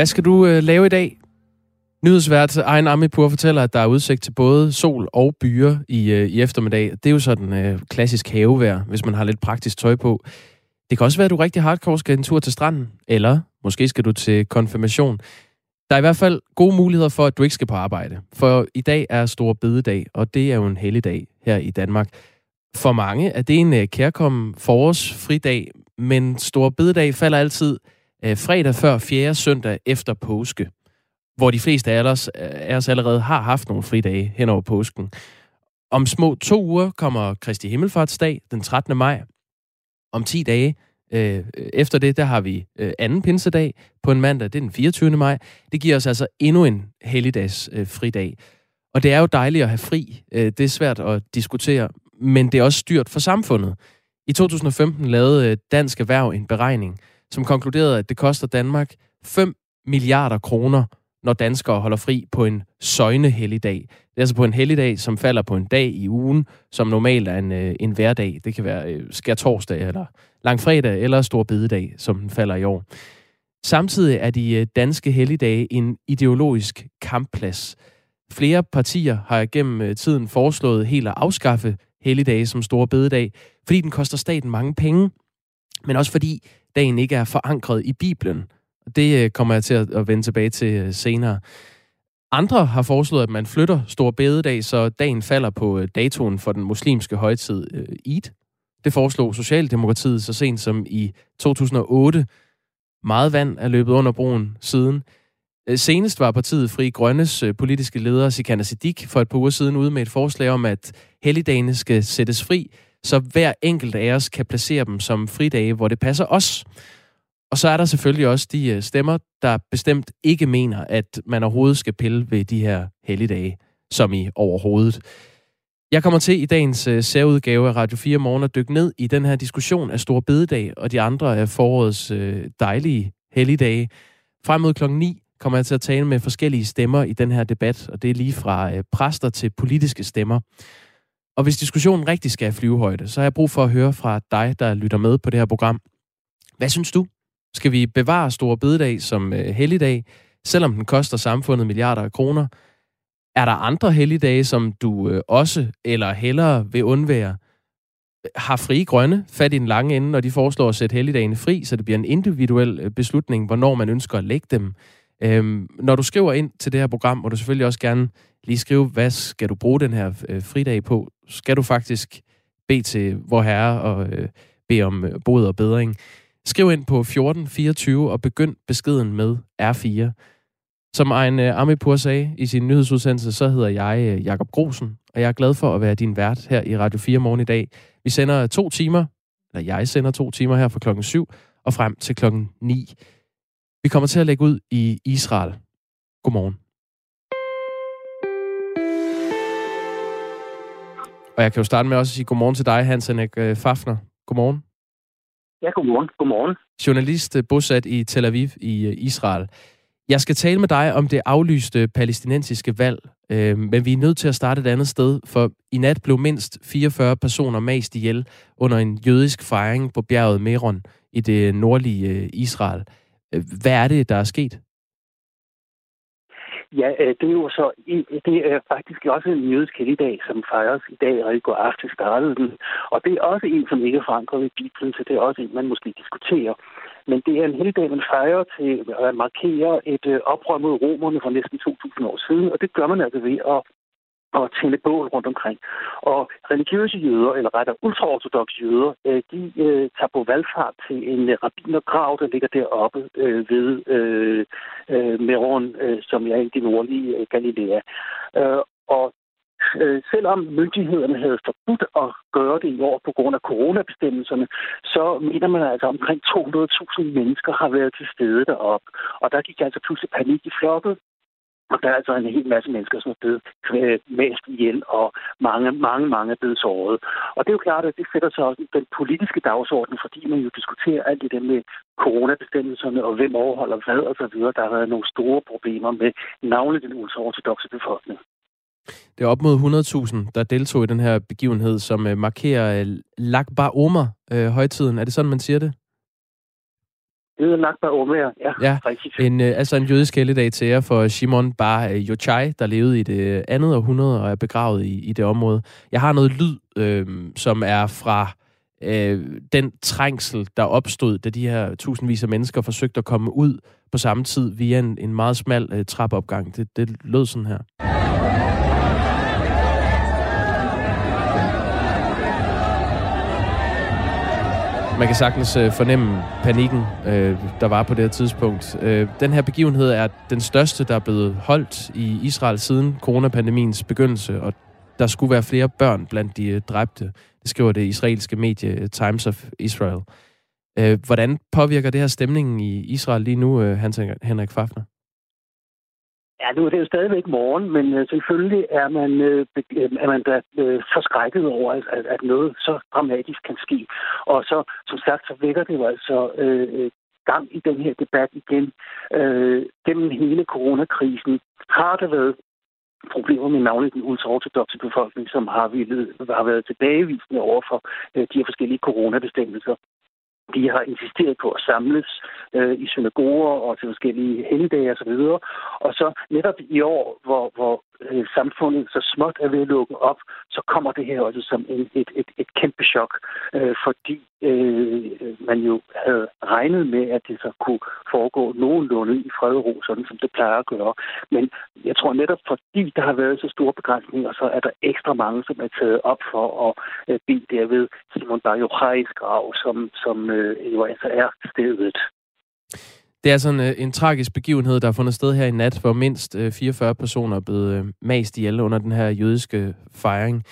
Hvad skal du øh, lave i dag? Nyhedsvært Ejn Amipur fortæller, at der er udsigt til både sol og byer i, øh, i eftermiddag. Det er jo sådan øh, klassisk havevejr, hvis man har lidt praktisk tøj på. Det kan også være, at du rigtig hardcore skal en tur til stranden, eller måske skal du til konfirmation. Der er i hvert fald gode muligheder for, at du ikke skal på arbejde. For i dag er Stor Bededag, og det er jo en helligdag her i Danmark. For mange er det en øh, kærkommen forårsfridag, men Stor Bededag falder altid øh, fredag før 4. søndag efter påske, hvor de fleste af os, øh, af os allerede har haft nogle fridage hen over påsken. Om små to uger kommer Kristi Himmelfartsdag den 13. maj. Om 10 dage øh, efter det, der har vi øh, anden pinsedag på en mandag, det er den 24. maj. Det giver os altså endnu en helligdags øh, fridag. Og det er jo dejligt at have fri. Øh, det er svært at diskutere, men det er også styrt for samfundet. I 2015 lavede øh, Dansk Erhverv en beregning, som konkluderede, at det koster Danmark 5 milliarder kroner, når danskere holder fri på en søgnehelligdag. Det er altså på en helligdag, som falder på en dag i ugen, som normalt er en, øh, en hverdag. Det kan være øh, skær torsdag, eller langfredag, eller stor bededag, som den falder i år. Samtidig er de øh, danske helligdage en ideologisk kampplads. Flere partier har gennem øh, tiden foreslået helt at afskaffe helligdage som store bededag, fordi den koster staten mange penge, men også fordi dagen ikke er forankret i Bibelen. Det øh, kommer jeg til at vende tilbage til øh, senere. Andre har foreslået, at man flytter Stor Bededag, så dagen falder på øh, datoen for den muslimske højtid Eid. Det foreslog Socialdemokratiet så sent som i 2008. Meget vand er løbet under broen siden. Senest var partiet Fri Grønnes politiske leder Sikana Siddiq for et par uger siden ude med et forslag om, at helligdagene skal sættes fri, så hver enkelt af os kan placere dem som fridage, hvor det passer os. Og så er der selvfølgelig også de øh, stemmer, der bestemt ikke mener, at man overhovedet skal pille ved de her helligdage, som i overhovedet. Jeg kommer til i dagens øh, særudgave af Radio 4 Morgen at dykke ned i den her diskussion af Store Bededag og de andre af forårets øh, dejlige helligdage. Frem mod klokken 9 kommer jeg til at tale med forskellige stemmer i den her debat, og det er lige fra præster til politiske stemmer. Og hvis diskussionen rigtig skal have flyvehøjde, så har jeg brug for at høre fra dig, der lytter med på det her program. Hvad synes du? Skal vi bevare Store Bededag som øh, helligdag, selvom den koster samfundet milliarder af kroner? Er der andre helligdage, som du øh, også eller hellere vil undvære? Har Frie Grønne fat i den lange ende, når de foreslår at sætte helligdagene fri, så det bliver en individuel øh, beslutning, hvornår man ønsker at lægge dem? Øhm, når du skriver ind til det her program, må du selvfølgelig også gerne lige skrive, hvad skal du bruge den her øh, fridag på? Skal du faktisk bede til vor herre og øh, bede om øh, bod og bedring? Skriv ind på 1424 og begynd beskeden med R4. Som en øh, Amipur sagde i sin nyhedsudsendelse, så hedder jeg øh, Jakob Grosen, og jeg er glad for at være din vært her i Radio 4 morgen i dag. Vi sender to timer, eller jeg sender to timer her fra klokken 7 og frem til klokken 9. Vi kommer til at lægge ud i Israel. Godmorgen. Og jeg kan jo starte med også at sige godmorgen til dig, Hans Henrik øh, Fafner. Godmorgen. Ja, godmorgen. Godmorgen. Journalist øh, bosat i Tel Aviv i øh, Israel. Jeg skal tale med dig om det aflyste palæstinensiske valg, øh, men vi er nødt til at starte et andet sted, for i nat blev mindst 44 personer mast ihjel under en jødisk fejring på bjerget Meron i det nordlige Israel. Hvad er det, der er sket? Ja, øh, det er jo så det er faktisk også en jødisk helligdag, som fejres i dag, og i går aften startede den. Og det er også en, som ikke er forankret i Bibelen, så det er også en, man måske diskuterer. Men det er en helligdag, man fejrer til at markere et øh, oprør mod romerne for næsten 2.000 år siden, og det gør man altså ved at og tænde bål rundt omkring. Og religiøse jøder, eller rettere ultraortodoxe jøder, øh, de øh, tager på valgfart til en øh, rabbinergrav, der ligger deroppe øh, ved øh, øh, Meron, øh, som er i det nordlige øh, Galilea. Øh, og øh, selvom myndighederne havde forbudt at gøre det i år på grund af coronabestemmelserne, så mener man altså, at omkring 200.000 mennesker har været til stede deroppe. Og der gik altså pludselig panik i flokket. Og der er altså en hel masse mennesker, som er blevet øh, mest ihjel, og mange, mange, mange er blevet såret. Og det er jo klart, at det sætter sig også den politiske dagsorden, fordi man jo diskuterer alt det der med coronabestemmelserne, og hvem overholder hvad og så videre. Der har været nogle store problemer med navnet den ultraortodoxe befolkning. Det er op mod 100.000, der deltog i den her begivenhed, som øh, markerer øh, Lakbar Omer, øh, højtiden. Er det sådan, man siger det? Det er Nakba Omer, ja. Ja, en, øh, altså en jødisk helligdag til jer for Shimon Bar Yochai, der levede i det andet århundrede og er begravet i, i det område. Jeg har noget lyd, øh, som er fra øh, den trængsel, der opstod, da de her tusindvis af mennesker forsøgte at komme ud på samme tid via en, en meget smal øh, trappeopgang. Det, det lød sådan her. Man kan sagtens øh, fornemme panikken, øh, der var på det her tidspunkt. Øh, den her begivenhed er den største, der er blevet holdt i Israel siden coronapandemiens begyndelse, og der skulle være flere børn blandt de øh, dræbte. Det skriver det israelske medie øh, Times of Israel. Øh, hvordan påvirker det her stemningen i Israel lige nu, øh, Hans Henrik Fafner? Ja, nu er det jo stadigvæk morgen, men øh, selvfølgelig er man, øh, øh, er man da forskrækket over, at, at, noget så dramatisk kan ske. Og så, som sagt, så vækker det jo altså øh, gang i den her debat igen. Øh, gennem hele coronakrisen har der været problemer med navnet den ultraortodoxe befolkning, som har, ville, har været tilbagevisende over for øh, de her forskellige coronabestemmelser. De har insisteret på at samles øh, i synagoger og til forskellige helligdage osv. Og, og så netop i år, hvor, hvor øh, samfundet så småt er ved at lukke op, så kommer det her også som en, et, et, et kæmpe chok, øh, fordi øh, man jo havde regnet med, at det så kunne foregå nogenlunde i fred og ro, sådan som det plejer at gøre. Men jeg tror netop, fordi der har været så store begrænsninger, så er der ekstra mange, som er taget op for at øh, bede derved Simon Bar grav, som, som øh, jo altså er stedet. Det er sådan en, en tragisk begivenhed, der har fundet sted her i nat, hvor mindst øh, 44 personer er blevet øh, mast ihjel under den her jødiske fejring.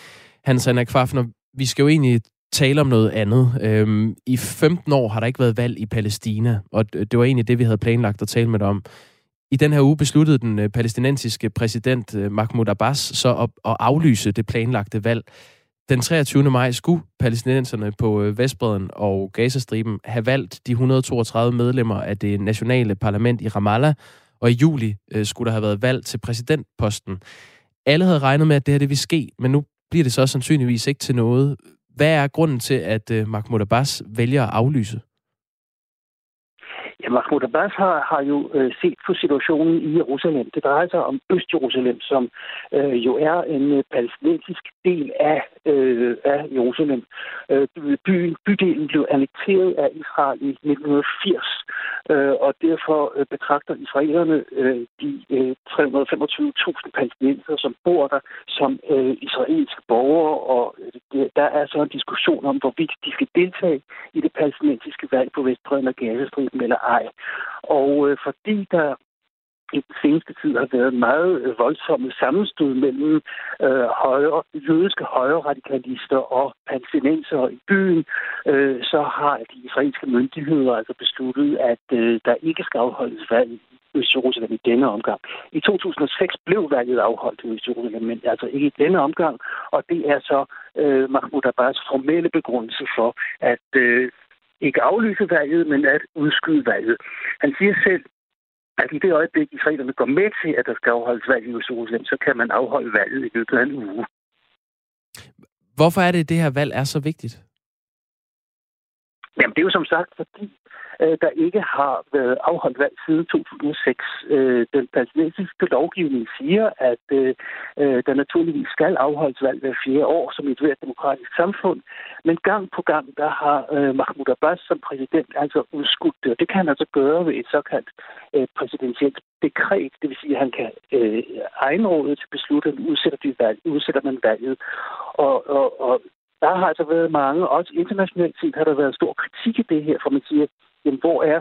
Hans Anna Kvafner, vi skal jo egentlig tale om noget andet. Øhm, I 15 år har der ikke været valg i Palæstina, og det var egentlig det, vi havde planlagt at tale med dig om. I den her uge besluttede den øh, palæstinensiske præsident Mahmoud Abbas så at, at aflyse det planlagte valg. Den 23. maj skulle palæstinenserne på øh, Vestbreden og Gazastriben have valgt de 132 medlemmer af det nationale parlament i Ramallah, og i juli øh, skulle der have været valg til præsidentposten. Alle havde regnet med, at det her det ville ske, men nu bliver det så sandsynligvis ikke til noget. Hvad er grunden til, at øh, Mahmoud Abbas vælger at aflyse? Ja, Mahmoud Abbas har, har jo øh, set på situationen i Jerusalem. Det drejer sig om Øst-Jerusalem, som øh, jo er en øh, palæstinensisk del af, øh, af Jerusalem. Øh, byen, bydelen blev annekteret af Israel i 1980, øh, og derfor øh, betragter israelerne øh, de øh, 325.000 palæstinenser, som bor der, som øh, israelske borgere, og øh, der er så en diskussion om, hvorvidt de skal deltage i det palæstinensiske valg på Vestbredden og Gazastriben eller ej. Og øh, fordi der i den seneste tid har været meget øh, voldsomme sammenstød mellem øh, højre, jødiske højre radikalister og palæstinenser i byen, øh, så har de israelske myndigheder altså besluttet, at øh, der ikke skal afholdes valg i Øst-Jerusalem i denne omgang. I 2006 blev valget afholdt i Øst-Jerusalem, men altså ikke i denne omgang, og det er så øh, Mahmoud Abbas formelle begrundelse for, at øh, ikke aflyse valget, men at udskyde valget. Han siger selv, at i det øjeblik, israelerne går med til, at der skal afholdes valg i Jerusalem, så kan man afholde valget i løbet af en uge. Hvorfor er det, at det her valg er så vigtigt? Jamen, det er jo som sagt, fordi øh, der ikke har været afholdt valg siden 2006. Øh, den palæstinensiske lovgivning siger, at øh, øh der naturligvis skal afholdes valg hver fire år som i et hvert demokratisk samfund. Men gang på gang, der har øh, Mahmoud Abbas som præsident altså udskudt det. Og det kan han altså gøre ved et såkaldt øh, præsidentielt dekret. Det vil sige, at han kan øh, egenrådet beslutte, at udsætter, de valg, udsætter man valget. Og, og, og der har altså været mange, også internationalt set har der været stor kritik i det her, for man siger, jamen, hvor er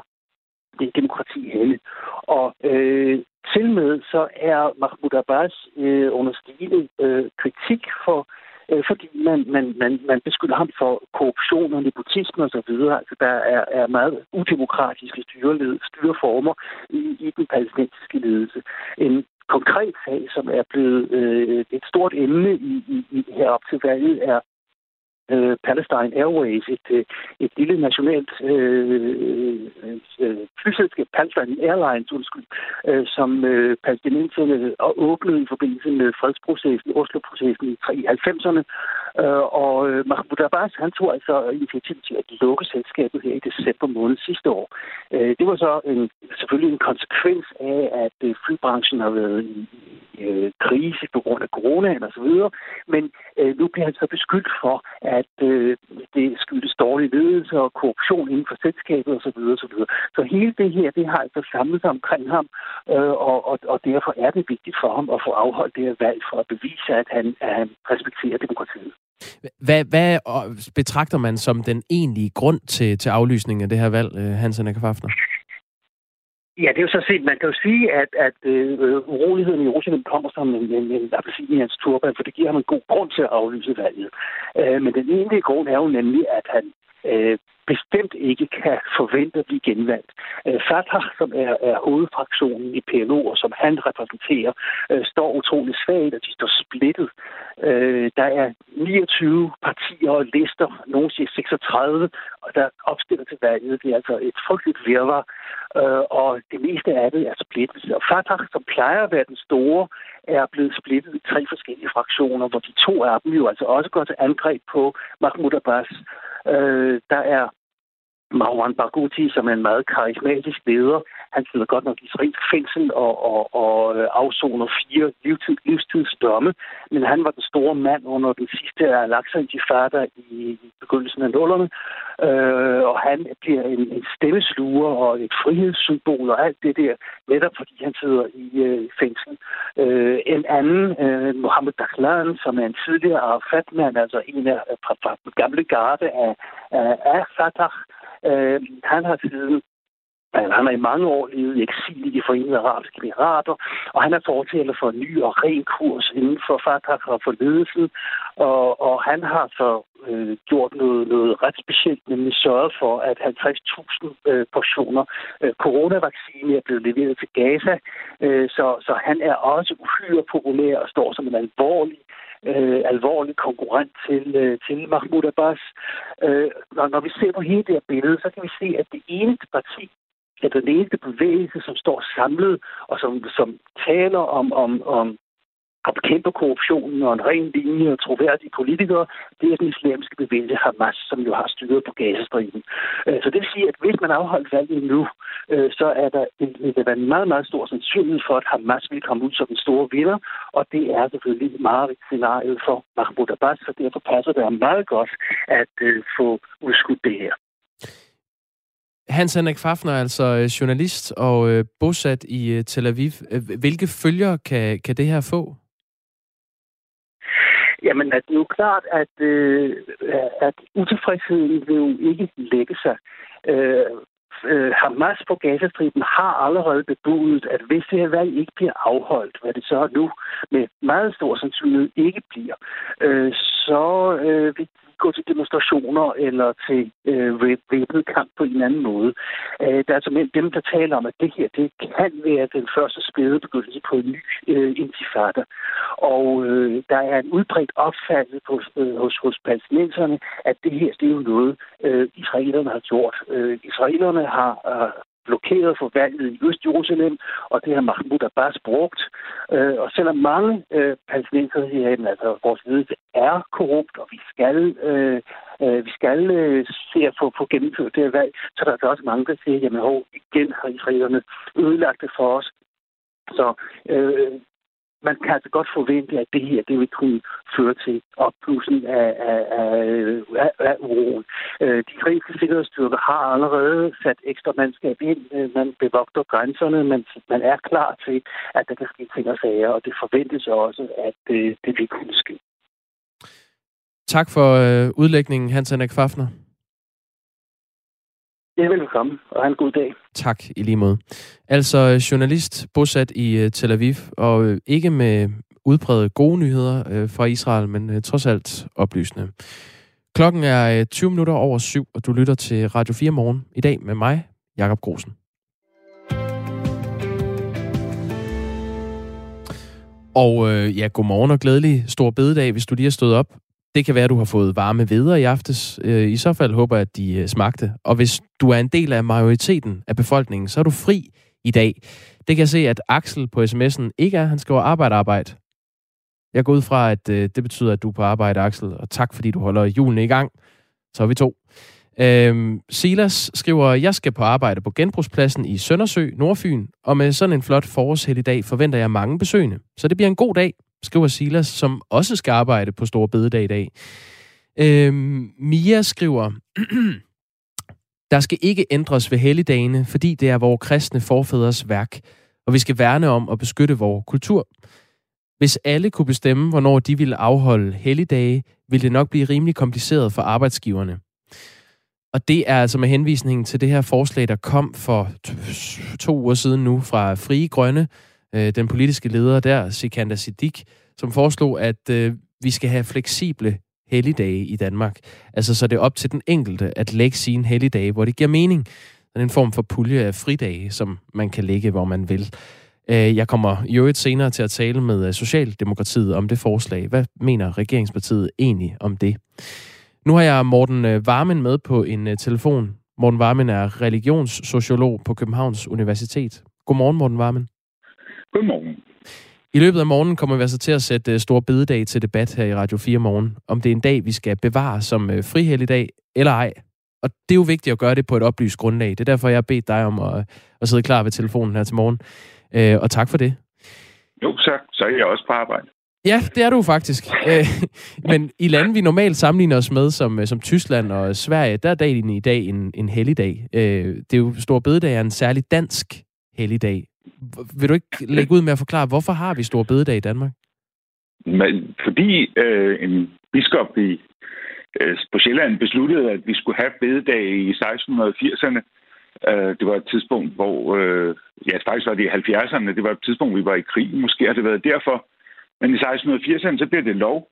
det demokrati henne? Og øh, til med så er Mahmoud Abbas øh, under stigende øh, kritik for øh, fordi man, man, man, man beskylder ham for korruption og nepotisme osv. Altså, der er, er meget udemokratiske styreled, styreformer i, i den palæstinensiske ledelse. En konkret sag, som er blevet øh, et stort emne i, i, i herop til valget, er øh, Palestine Airways, et, øh, et lille nationalt øh, øh, flyselskab, Palestine Airlines, undskyld, øh, som øh, palæstinenserne åbnede i forbindelse med fredsprocessen, Oslo-processen i 90'erne, Øh, og øh, Mahmoud Abbas, han tog altså initiativ til at lukke selskabet her i december måned sidste år. Øh, det var så en, selvfølgelig en konsekvens af, at øh, flybranchen har været i, i øh, krise på grund af coronaen osv., så videre. Men øh, nu bliver han så beskyldt for, at øh, det skyldes dårlig ledelse og korruption inden for selskabet og så videre, og så videre. Så hele det her, det har altså samlet sig omkring ham, øh, og, og, og derfor er det vigtigt for ham at få afholdt det her valg for at bevise, at han, at han respekterer demokratiet. Hvad, hvad betragter man som den egentlige grund til, til aflysningen af det her valg, øh, Hansen Akafafner? Ja, det er jo så set. Man kan jo sige, at, at øh, uroligheden i Jerusalem kommer som en, en, en appelsin i hans turban, for det giver ham en god grund til at aflyse valget. Øh, men den egentlige grund er jo nemlig, at han øh, bestemt ikke kan forvente at blive genvalgt. Øh, Fatah, som er, er hovedfraktionen i PLO, og som han repræsenterer, øh, står utrolig svagt, og de står splittet. Øh, der er 29 partier og lister, nogle siger 36, og der opstiller til valget. Det er altså et frygteligt virvar, øh, og det meste af det er splittet. Og Fatah, som plejer at være den store, er blevet splittet i tre forskellige fraktioner, hvor de to af dem jo altså også går til angreb på Mahmoud Abbas. Øh, der er Marwan Barghouti, som er en meget karismatisk leder. Han sidder godt nok i israelsk fængsel og, og, og øh, afsoner fire livstid, livstidsdomme, men han var den store mand under den sidste Al-Aqsa-intifada i begyndelsen af nullerne, øh, og han bliver en, en stemmesluger og et frihedssymbol og alt det der, netop fordi han sidder i øh, fængsel. Øh, en anden, øh, Mohammed Dakhlan, som er en tidligere Arafat-mand, altså en af øh, fra, fra den gamle garde af, af, af Fatah, Øh, han har siden øh, han har i mange år levet i eksil i de forenede arabiske emirater, og han er fortæller for en ny og ren kurs inden for Fatah og for ledelsen. Og, og han har så øh, gjort noget, noget ret specielt, nemlig sørget for, at 50.000 øh, portioner øh, coronavaccine er blevet leveret til Gaza. Øh, så, så han er også uhyre populær og står som en alvorlig øh, alvorlig konkurrent til, øh, til Mahmoud Abbas. Øh, når, når vi ser på hele det her billede, så kan vi se, at det eneste parti, at den eneste bevægelse, som står samlet og som, som taler om, om, om at bekæmpe korruptionen og en ren linje og troværdige politikere, det er den islamiske bevægelse Hamas, som jo har styret på Gazastriben. Øh, så det vil sige, at hvis man afholder valget nu, øh, så er der en, vil være en meget, meget stor sandsynlighed for, at Hamas vil komme ud som en stor vinder, og det er selvfølgelig meget scenariet for Mahmoud Abbas, så derfor passer det meget godt at øh, få udskudt det her. Hans Henrik Fafner er altså journalist og bosat i Tel Aviv. Hvilke følger kan, kan det her få? Jamen, at det er jo klart, at, øh, at utilfredsheden vil jo ikke lægge sig. Øh, øh, Hamas på Gazastriben har allerede bebudet, at hvis det her valg ikke bliver afholdt, hvad det så nu med meget stor sandsynlighed ikke bliver, øh, så øh, vil gå til demonstrationer eller til øh, væbnet kamp på en anden måde. Øh, der er altså dem, der taler om, at det her det kan være den første spæde begyndelse på en ny øh, intifada. Og øh, der er en udbredt opfattelse hos, øh, hos, hos palæstinenserne, at det her det er jo noget, øh, israelerne har gjort. Øh, israelerne har øh, blokeret for valget i Øst-Jerusalem, og det har Mahmoud Abbas brugt. Øh, og selvom mange øh, palæstinenser herinde, altså vores ledelse, er korrupt, og vi skal, øh, øh, vi skal øh, se at få, få gennemført det her valg, så der er der altså også mange, der siger, jamen hov, igen har israelerne ødelagt det for os. Så øh, man kan altså godt forvente, at det her det vil kunne føre til opblussen af, af, af, af, uroen. Øh, de israelske sikkerhedsstyrker har allerede sat ekstra mandskab ind. Øh, man bevogter grænserne, men man er klar til, at der kan ske ting og sager, og det forventes også, at det, det vil kunne ske. Tak for øh, udlægningen, Hans Henrik Fafner. Ja, velkommen, og have en god dag. Tak, i lige måde. Altså journalist bosat i øh, Tel Aviv, og øh, ikke med udpræget gode nyheder øh, fra Israel, men trods alt oplysende. Klokken er 20 minutter over syv, og du lytter til Radio 4 morgen i dag med mig, Jakob Grosen. Og øh, ja, godmorgen og glædelig stor bededag, hvis du lige har stået op. Det kan være, at du har fået varme veder i aftes. Øh, I så fald håber jeg, at de øh, smagte. Og hvis du er en del af majoriteten af befolkningen, så er du fri i dag. Det kan jeg se, at Axel på sms'en ikke er. Han skriver arbejde, arbejde. Jeg går ud fra, at øh, det betyder, at du er på arbejde, Axel, og tak fordi du holder julen i gang. Så er vi to. Øhm, Silas skriver, jeg skal på arbejde på genbrugspladsen i Søndersø, Nordfyn, og med sådan en flot forårshelligdag forventer jeg mange besøgende. Så det bliver en god dag, skriver Silas, som også skal arbejde på Store Bededag i dag. Øhm, Mia skriver, der skal ikke ændres ved helligdagene, fordi det er vores kristne forfædres værk, og vi skal værne om og beskytte vores kultur. Hvis alle kunne bestemme, hvornår de ville afholde helligdage, ville det nok blive rimelig kompliceret for arbejdsgiverne. Og det er altså med henvisningen til det her forslag, der kom for to uger siden nu fra Frie Grønne, øh, den politiske leder der, Sikander Siddiq, som foreslog, at øh, vi skal have fleksible helligdage i Danmark. Altså så det er op til den enkelte at lægge sine helligdage, hvor det giver mening. Sådan en form for pulje af fridage, som man kan lægge, hvor man vil. Øh, jeg kommer i øvrigt senere til at tale med øh, Socialdemokratiet om det forslag. Hvad mener regeringspartiet egentlig om det? Nu har jeg Morten øh, Varmen med på en telefon. Morten Varmen er religionssociolog på Københavns Universitet. Godmorgen, Morten Varmen. Godmorgen. I løbet af morgenen kommer vi altså til at sætte uh, Stor Bededag til debat her i Radio 4 morgen, om det er en dag, vi skal bevare som uh, frihelligdag eller ej. Og det er jo vigtigt at gøre det på et oplyst grundlag. Det er derfor, jeg har bedt dig om at, at sidde klar ved telefonen her til morgen. Uh, og tak for det. Jo, så, så er jeg også på arbejde. Ja, det er du faktisk. Men i lande, vi normalt sammenligner os med, som, som Tyskland og Sverige, der er dagen i dag en, en helligdag. Det er jo Stor Bededag er en særlig dansk helligdag. Vil du ikke lægge ud med at forklare, hvorfor har vi store Bededag i Danmark? Men, fordi øh, en biskop i, øh, på Sjælland besluttede, at vi skulle have bededag i 1680'erne. Øh, det var et tidspunkt, hvor... Øh, ja, faktisk var det i 70'erne. Det var et tidspunkt, vi var i krig. Måske har det været derfor. Men i 1680'erne, så bliver det lov.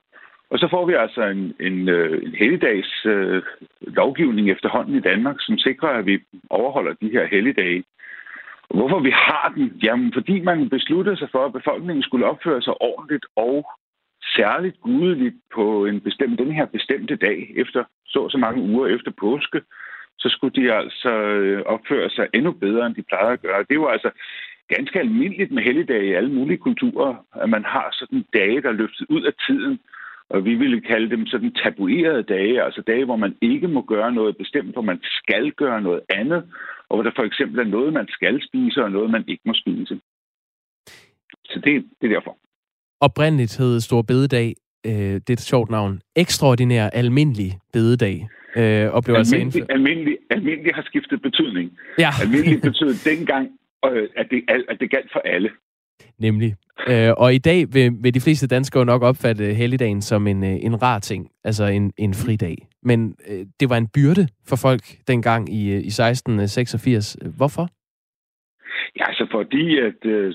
Og så får vi altså en, en, øh, en helligdags øh, lovgivning efterhånden i Danmark, som sikrer, at vi overholder de her helligdage. Hvorfor vi har den? Jamen, fordi man besluttede sig for, at befolkningen skulle opføre sig ordentligt og særligt gudeligt på en bestemt, den her bestemte dag, efter så så mange uger efter påske, så skulle de altså øh, opføre sig endnu bedre, end de plejede at gøre. Det var altså ganske almindeligt med helligdage i alle mulige kulturer, at man har sådan dage, der løftet ud af tiden, og vi ville kalde dem sådan tabuerede dage, altså dage, hvor man ikke må gøre noget bestemt, hvor man skal gøre noget andet, og hvor der for eksempel er noget, man skal spise, og noget, man ikke må spise. Så det, det er derfor. Oprindeligt hed Stor Bededag, øh, det er et sjovt navn, ekstraordinær almindelig bededag. Øh, og blev almindelig, altså indført. Almindelig, almindelig har skiftet betydning. Ja. almindelig betød dengang, øh, at, det, at det galt for alle. Nemlig. Øh, og i dag vil, vil de fleste danskere nok opfatte helligdagen som en, øh, en rar ting, altså en, en fridag. Men øh, det var en byrde for folk dengang i, øh, i 1686. Hvorfor? Ja, altså fordi, at øh,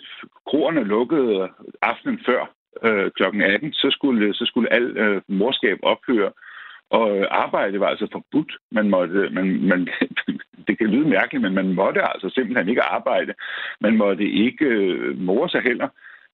kroerne lukkede aftenen før øh, kl. 18, så skulle, så skulle al øh, morskab ophøre. Og øh, arbejde var altså forbudt. Man måtte, man, man, det kan lyde mærkeligt, men man måtte altså simpelthen ikke arbejde. Man måtte ikke øh, more sig heller.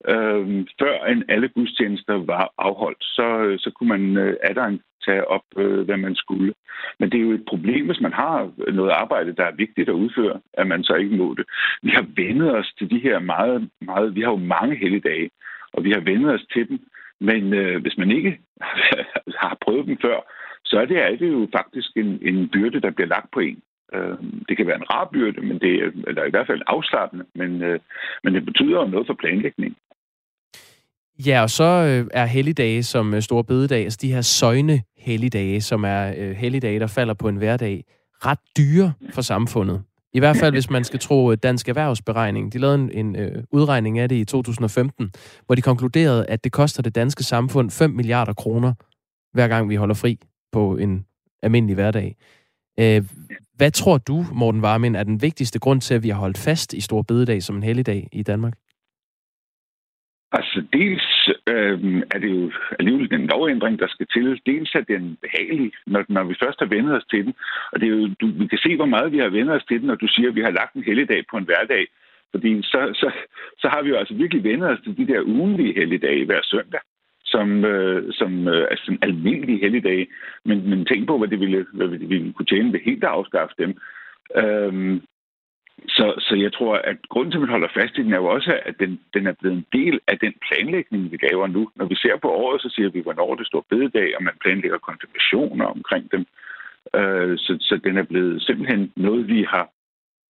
Øh, før end alle gudstjenester var afholdt, så, øh, så kunne man øh, aderen tage op, øh, hvad man skulle. Men det er jo et problem, hvis man har noget arbejde, der er vigtigt at udføre, at man så ikke må det. Vi har vendet os til de her meget, meget... Vi har jo mange helligdage, og vi har vendet os til dem. Men øh, hvis man ikke har prøvet dem før, så er det, er det jo faktisk en, en byrde, der bliver lagt på en. Øh, det kan være en rar byrde, men det er, eller i hvert fald afslappende, men, øh, men det betyder jo noget for planlægning. Ja, og så øh, er helligdage som øh, Store Bededag, altså de her søjne helligdage, som er øh, helligdage, der falder på en hverdag, ret dyre for samfundet. I hvert fald, hvis man skal tro øh, Dansk Erhvervsberegning. De lavede en, en øh, udregning af det i 2015, hvor de konkluderede, at det koster det danske samfund 5 milliarder kroner, hver gang vi holder fri på en almindelig hverdag. Øh, hvad tror du, Morten Varmin, er den vigtigste grund til, at vi har holdt fast i Stor Bededag som en helligdag i Danmark? Altså, dels øh, er det jo alligevel en lovændring, der skal til. Dels er den behagelig, når, når vi først har vendt os til den. Og det er jo, du, vi kan se, hvor meget vi har vendt os til den, når du siger, at vi har lagt en helligdag på en hverdag. Fordi så, så, så har vi jo altså virkelig vendt os til de der ugenlige helligdage hver søndag som, øh, som øh, altså en almindelig helligdag. Men, men tænk på, hvad det ville, hvad det ville kunne tjene ved helt at afskaffe dem. Øhm, så, så jeg tror, at grunden til, at man holder fast i den, er jo også, at den, den er blevet en del af den planlægning, vi laver nu. Når vi ser på året, så siger vi, hvornår det står bededag, og man planlægger konfirmationer omkring dem. Øh, så, så den er blevet simpelthen noget, vi har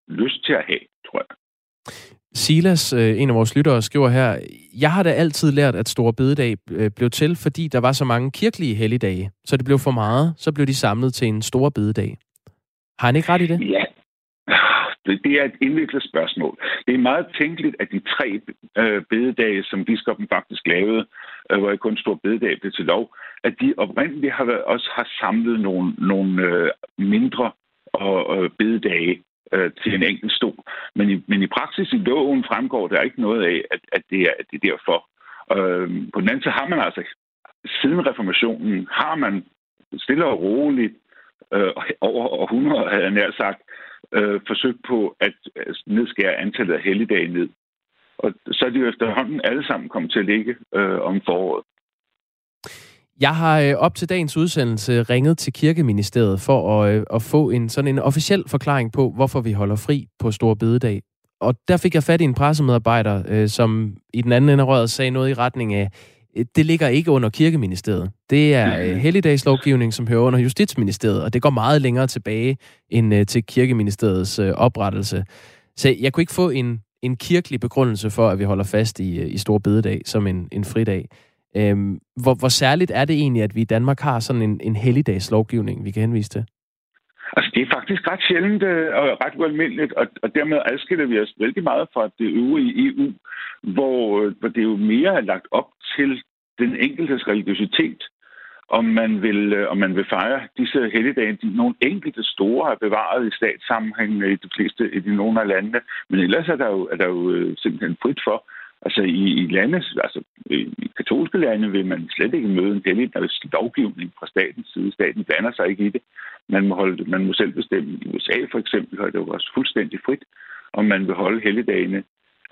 lyst til at have, tror jeg. Silas, øh, en af vores lyttere, skriver her, jeg har da altid lært, at Store Bededag øh, blev til, fordi der var så mange kirkelige helligdage. Så det blev for meget, så blev de samlet til en Store Bededag. Har han ikke ret i det? Ja, det er et indviklet spørgsmål. Det er meget tænkeligt, at de tre øh, bededage, som biskoppen faktisk lavede, øh, hvor kun stor bededag blev til lov, at de oprindeligt har været, også har samlet nogle, nogle øh, mindre og øh, bededage øh, til en enkelt stol. Men i, men i praksis i loven fremgår der ikke noget af, at, at, det, er, at det er derfor. Øh, på den anden side har man altså, siden reformationen, har man stille og roligt øh, over århundreder, havde jeg nær sagt, øh, forsøgt på at altså, nedskære antallet af helligdage ned. Og så er de jo efterhånden alle sammen kommet til at ligge øh, om foråret. Jeg har øh, op til dagens udsendelse ringet til Kirkeministeriet for at, øh, at få en sådan en officiel forklaring på, hvorfor vi holder fri på Store Bededag. Og der fik jeg fat i en pressemedarbejder, øh, som i den anden ende af røret sagde noget i retning af, det ligger ikke under Kirkeministeriet. Det er øh, helligdagslovgivning, som hører under Justitsministeriet, og det går meget længere tilbage end øh, til Kirkeministeriets øh, oprettelse. Så jeg kunne ikke få en, en kirkelig begrundelse for, at vi holder fast i, i Stor Bededag som en, en fridag. Øhm, hvor, hvor særligt er det egentlig, at vi i Danmark har sådan en, en helligdagslovgivning, vi kan henvise til? Altså, det er faktisk ret sjældent øh, og ret ualmindeligt, og, og dermed adskiller vi os vældig meget fra det øvrige EU, hvor, øh, hvor det jo mere er lagt op til den enkeltes religiøsitet, om man vil, øh, om man vil fejre disse helligdage. De, nogle enkelte store er bevaret i statssammenhæng i de fleste i de nogle af landene, men ellers er der jo, er der jo simpelthen frit for. Altså i, i lande, altså i katolske lande vil man slet ikke møde en hellig lovgivning fra statens side. Staten blander sig ikke i det. Man må, holde, man må selv bestemme. I USA for eksempel har det jo også fuldstændig frit, om man vil holde helligdagene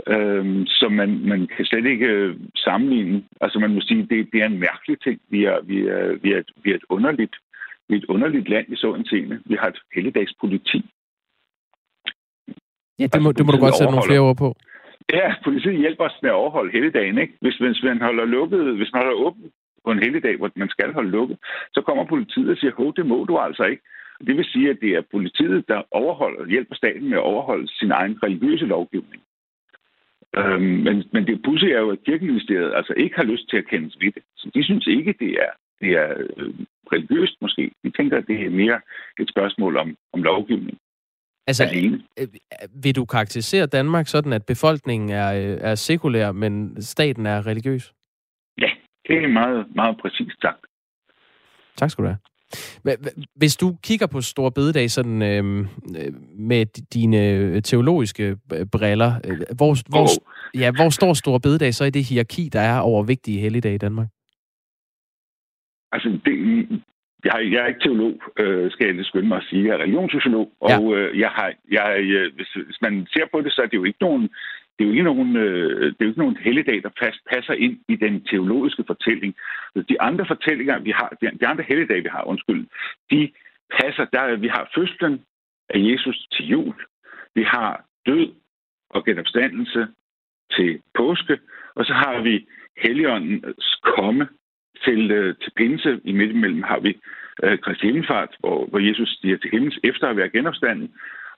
Øhm, så man, man kan slet ikke øh, sammenligne. Altså man må sige, det, det er en mærkelig ting. Vi er, vi er, vi er, et, vi er et underligt vi er et underligt land i så en scene. Vi har et helligdagspoliti. Ja, det må, altså, det må du godt sætte nogle flere ord på. Ja, politiet hjælper os med at overholde helligdagen. Ikke? Hvis, hvis man holder lukket, hvis man holder åbent på en helligdag, hvor man skal holde lukket, så kommer politiet og siger, hov, det må du altså ikke. Det vil sige, at det er politiet, der overholder, hjælper staten med at overholde sin egen religiøse lovgivning. Øhm, men, men det pudsige er jo, at kirkeministeriet altså ikke har lyst til at kendes ved det. Så de synes ikke, det er, det er øh, religiøst måske. De tænker, at det er mere et spørgsmål om, om lovgivning. Altså, alene. Øh, vil du karakterisere Danmark sådan, at befolkningen er, øh, er sekulær, men staten er religiøs? Ja, det er meget, meget præcist sagt. Tak skal du have. Hvis du kigger på Stor Bededag sådan, øhm, øh, med dine teologiske øh, briller, øh, hvor, hvor, ja, hvor står Stor Bededag så i det hierarki, der er over vigtige helligdage i Danmark? Altså, det, jeg, jeg er ikke teolog, øh, skal jeg lige skynde mig at sige. Jeg er religionssociolog, og ja. øh, jeg har, jeg, jeg, hvis, hvis man ser på det, så er det jo ikke nogen det er jo ikke nogen, øh, det er jo ikke nogen helligdag, der fast passer ind i den teologiske fortælling. De andre fortællinger, vi har, de andre helligdage, vi har, undskyld, de passer, der vi har fødslen af Jesus til jul, vi har død og genopstandelse til påske, og så har vi Helligåndens komme til, øh, til pinse. I midten mellem har vi øh, Kristi Himmelfart, hvor, hvor Jesus stiger til himmels efter at være genopstanden.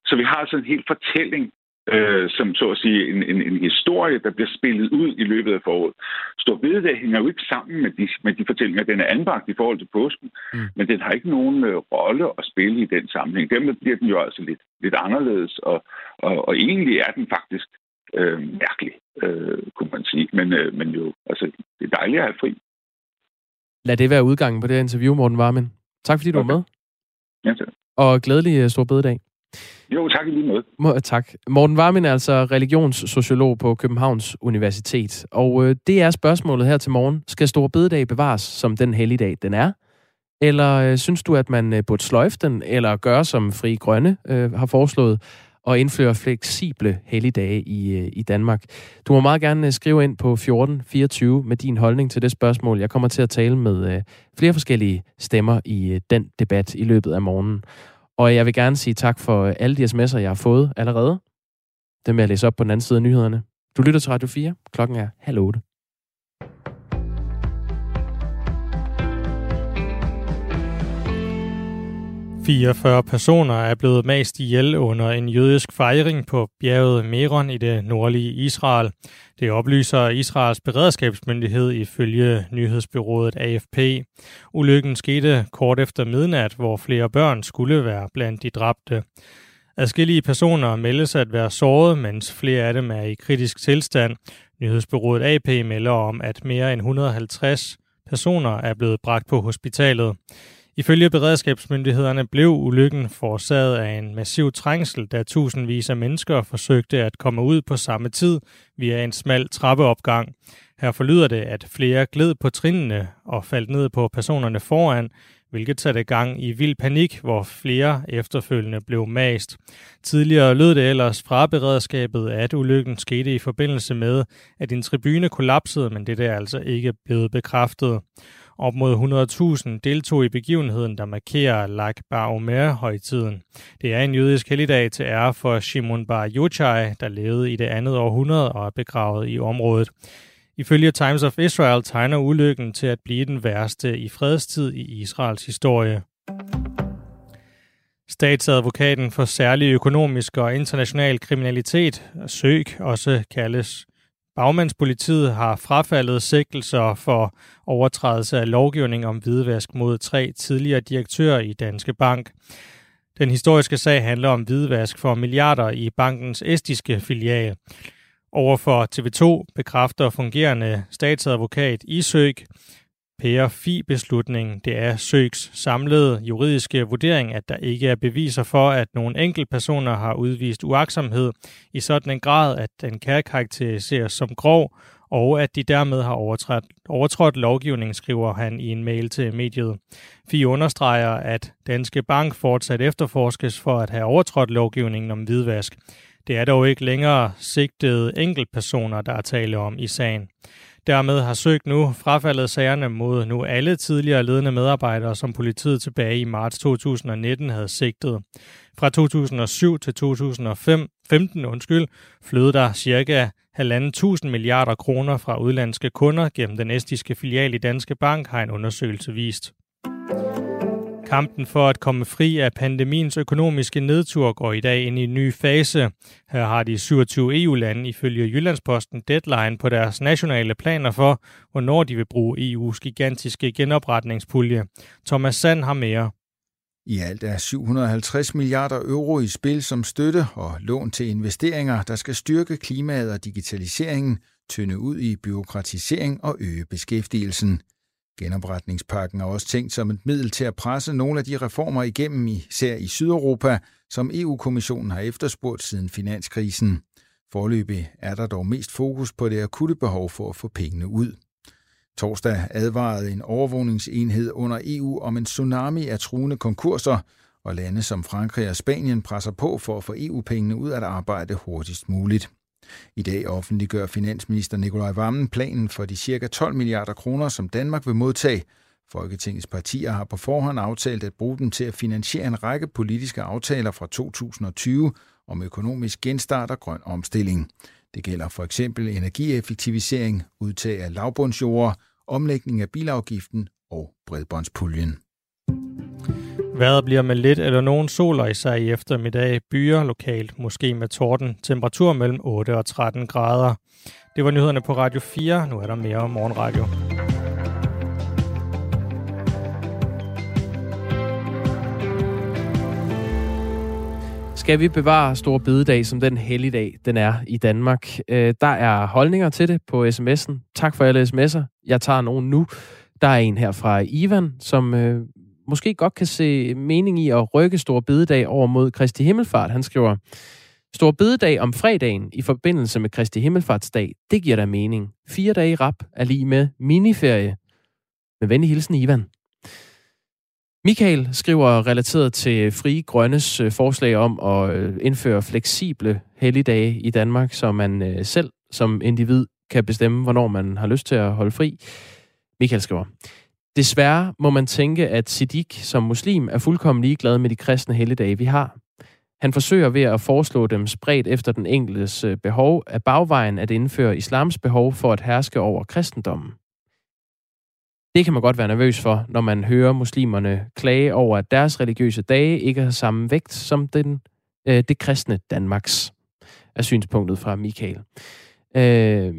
Så vi har altså en hel fortælling øh, som så at sige en, en, en historie, der bliver spillet ud i løbet af foråret. Stor bededag hænger jo ikke sammen med de, med de fortællinger. Den er anbragt i forhold til påsken, mm. men den har ikke nogen øh, rolle at spille i den sammenhæng. Dermed bliver den jo altså lidt, lidt anderledes, og, og, og egentlig er den faktisk øh, mærkelig, øh, kunne man sige. Men, øh, men jo, altså, det er dejligt at have fri. Lad det være udgangen på det her interview, Morten Warmen. Tak fordi du okay. var med. Ja, tak. Og glædelig uh, stor bededag. Jo, tak i lige måde. Må, tak. Morten Warmin er altså religionssociolog på Københavns Universitet. Og øh, det er spørgsmålet her til morgen. Skal Stor Bededag bevares som den helligdag, den er? Eller øh, synes du, at man øh, burde sløjfe den, eller gøre som Fri Grønne øh, har foreslået, og indføre fleksible helligdage i, øh, i Danmark? Du må meget gerne øh, skrive ind på 1424 med din holdning til det spørgsmål. Jeg kommer til at tale med øh, flere forskellige stemmer i den debat i løbet af morgenen. Og jeg vil gerne sige tak for alle de sms'er, jeg har fået allerede. Dem vil jeg læse op på den anden side af nyhederne. Du lytter til Radio 4. Klokken er halv otte. 44 personer er blevet mast ihjel under en jødisk fejring på bjerget Meron i det nordlige Israel. Det oplyser Israels beredskabsmyndighed ifølge nyhedsbyrået AFP. Ulykken skete kort efter midnat, hvor flere børn skulle være blandt de dræbte. Adskillige personer meldes at være såret, mens flere af dem er i kritisk tilstand. Nyhedsbyrået AP melder om, at mere end 150 personer er blevet bragt på hospitalet. Ifølge beredskabsmyndighederne blev ulykken forårsaget af en massiv trængsel, da tusindvis af mennesker forsøgte at komme ud på samme tid via en smal trappeopgang. Her forlyder det, at flere gled på trinene og faldt ned på personerne foran, hvilket satte gang i vild panik, hvor flere efterfølgende blev mast. Tidligere lød det ellers fra beredskabet, at ulykken skete i forbindelse med, at en tribune kollapsede, men det er altså ikke blevet bekræftet. Op mod 100.000 deltog i begivenheden, der markerer Lag Baomer-højtiden. Det er en jødisk helligdag til ære for Shimon Bar Yochai, der levede i det andet århundrede og er begravet i området. Ifølge Times of Israel tegner ulykken til at blive den værste i fredstid i Israels historie. Statsadvokaten for særlig økonomisk og international kriminalitet, SØG, også kaldes Bagmandspolitiet har frafaldet sigtelser for overtrædelse af lovgivning om hvidvask mod tre tidligere direktører i Danske Bank. Den historiske sag handler om hvidvask for milliarder i bankens estiske filial. Overfor TV2 bekræfter fungerende statsadvokat Isøg, PRFI-beslutning. Det er Søgs samlede juridiske vurdering, at der ikke er beviser for, at nogle enkeltpersoner har udvist uaksomhed i sådan en grad, at den kan karakteriseres som grov, og at de dermed har overtrådt, overtrådt lovgivningen, skriver han i en mail til mediet. Fi understreger, at Danske Bank fortsat efterforskes for at have overtrådt lovgivningen om hvidvask. Det er dog ikke længere sigtede enkeltpersoner, der er tale om i sagen. Dermed har søgt nu frafaldet sagerne mod nu alle tidligere ledende medarbejdere, som politiet tilbage i marts 2019 havde sigtet. Fra 2007 til 2015 undskyld, flød der cirka 1.500 milliarder kroner fra udlandske kunder gennem den estiske filial i Danske Bank, har en undersøgelse vist. Kampen for at komme fri af pandemiens økonomiske nedtur går i dag ind i en ny fase. Her har de 27 EU-lande ifølge Jyllandsposten deadline på deres nationale planer for, hvornår de vil bruge EU's gigantiske genopretningspulje. Thomas Sand har mere. I alt er 750 milliarder euro i spil som støtte og lån til investeringer, der skal styrke klimaet og digitaliseringen, tynde ud i byråkratisering og øge beskæftigelsen. Genopretningspakken er også tænkt som et middel til at presse nogle af de reformer igennem, især i Sydeuropa, som EU-kommissionen har efterspurgt siden finanskrisen. Forløbig er der dog mest fokus på det akutte behov for at få pengene ud. Torsdag advarede en overvågningsenhed under EU om en tsunami af truende konkurser, og lande som Frankrig og Spanien presser på for at få EU-pengene ud at arbejde hurtigst muligt. I dag offentliggør finansminister Nikolaj Vammen planen for de ca. 12 milliarder kroner, som Danmark vil modtage. Folketingets partier har på forhånd aftalt at bruge dem til at finansiere en række politiske aftaler fra 2020 om økonomisk genstart og grøn omstilling. Det gælder for eksempel energieffektivisering, udtag af lavbundsjord, omlægning af bilafgiften og bredbåndspuljen. Vejret bliver med lidt eller nogen soler især i eftermiddag byer lokalt, måske med torden. Temperatur mellem 8 og 13 grader. Det var nyhederne på Radio 4. Nu er der mere om morgenradio. Skal vi bevare Stor Bededag som den helligdag, den er i Danmark? Øh, der er holdninger til det på sms'en. Tak for alle sms'er. Jeg tager nogen nu. Der er en her fra Ivan, som øh, måske godt kan se mening i at rykke Stor Bededag over mod Kristi Himmelfart. Han skriver, Stor Bededag om fredagen i forbindelse med Kristi Himmelfartsdag, det giver da mening. Fire dage i rap er lige med miniferie. Med venlig hilsen, Ivan. Michael skriver relateret til Fri Grønnes øh, forslag om at øh, indføre fleksible helligdage i Danmark, så man øh, selv som individ kan bestemme, hvornår man har lyst til at holde fri. Michael skriver, Desværre må man tænke, at Siddiq som muslim er fuldkommen ligeglad med de kristne helligdage, vi har. Han forsøger ved at foreslå dem spredt efter den enkeltes øh, behov af bagvejen at indføre islams behov for at herske over kristendommen. Det kan man godt være nervøs for, når man hører muslimerne klage over, at deres religiøse dage ikke har samme vægt som den, øh, det kristne Danmarks, er synspunktet fra Michael. Øh,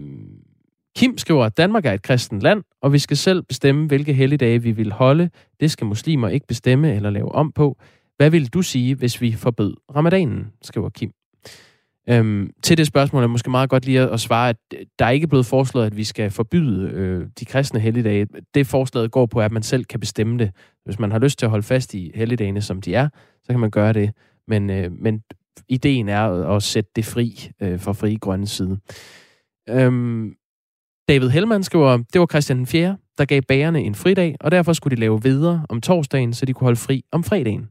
Kim skriver, at Danmark er et kristent land, og vi skal selv bestemme, hvilke helligdage vi vil holde. Det skal muslimer ikke bestemme eller lave om på. Hvad vil du sige, hvis vi forbød ramadanen, skriver Kim. Øhm, til det spørgsmål er måske meget godt lige at svare, at der er ikke blevet foreslået, at vi skal forbyde øh, de kristne helligdage. Det forslaget går på, at man selv kan bestemme det. Hvis man har lyst til at holde fast i helligdagene, som de er, så kan man gøre det. Men, øh, men ideen er at sætte det fri øh, for fri grønne side. Øhm, David Hellman skriver, det var Christian 4., der gav bagerne en fridag, og derfor skulle de lave videre om torsdagen, så de kunne holde fri om fredagen.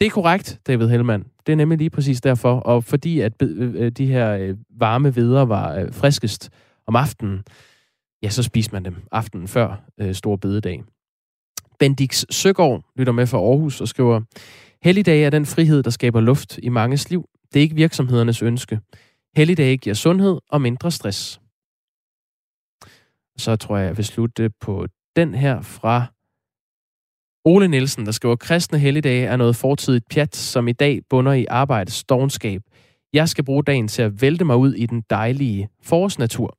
Det er korrekt, David Hellman. Det er nemlig lige præcis derfor. Og fordi at øh, øh, de her øh, varme veder var friskest om aftenen, ja, så spiste man dem aftenen før Stor Bededag. Bendix Søgaard lytter med fra Aarhus og skriver, Helligdag er den frihed, der skaber luft i manges liv. Det er ikke virksomhedernes ønske. Helligdag giver sundhed og mindre stress. Så tror jeg, jeg vil slutte på den her fra Ole Nielsen, der skriver, kristne helligdage er noget fortidigt pjat, som i dag bunder i arbejdets dogenskab. Jeg skal bruge dagen til at vælte mig ud i den dejlige forårsnatur.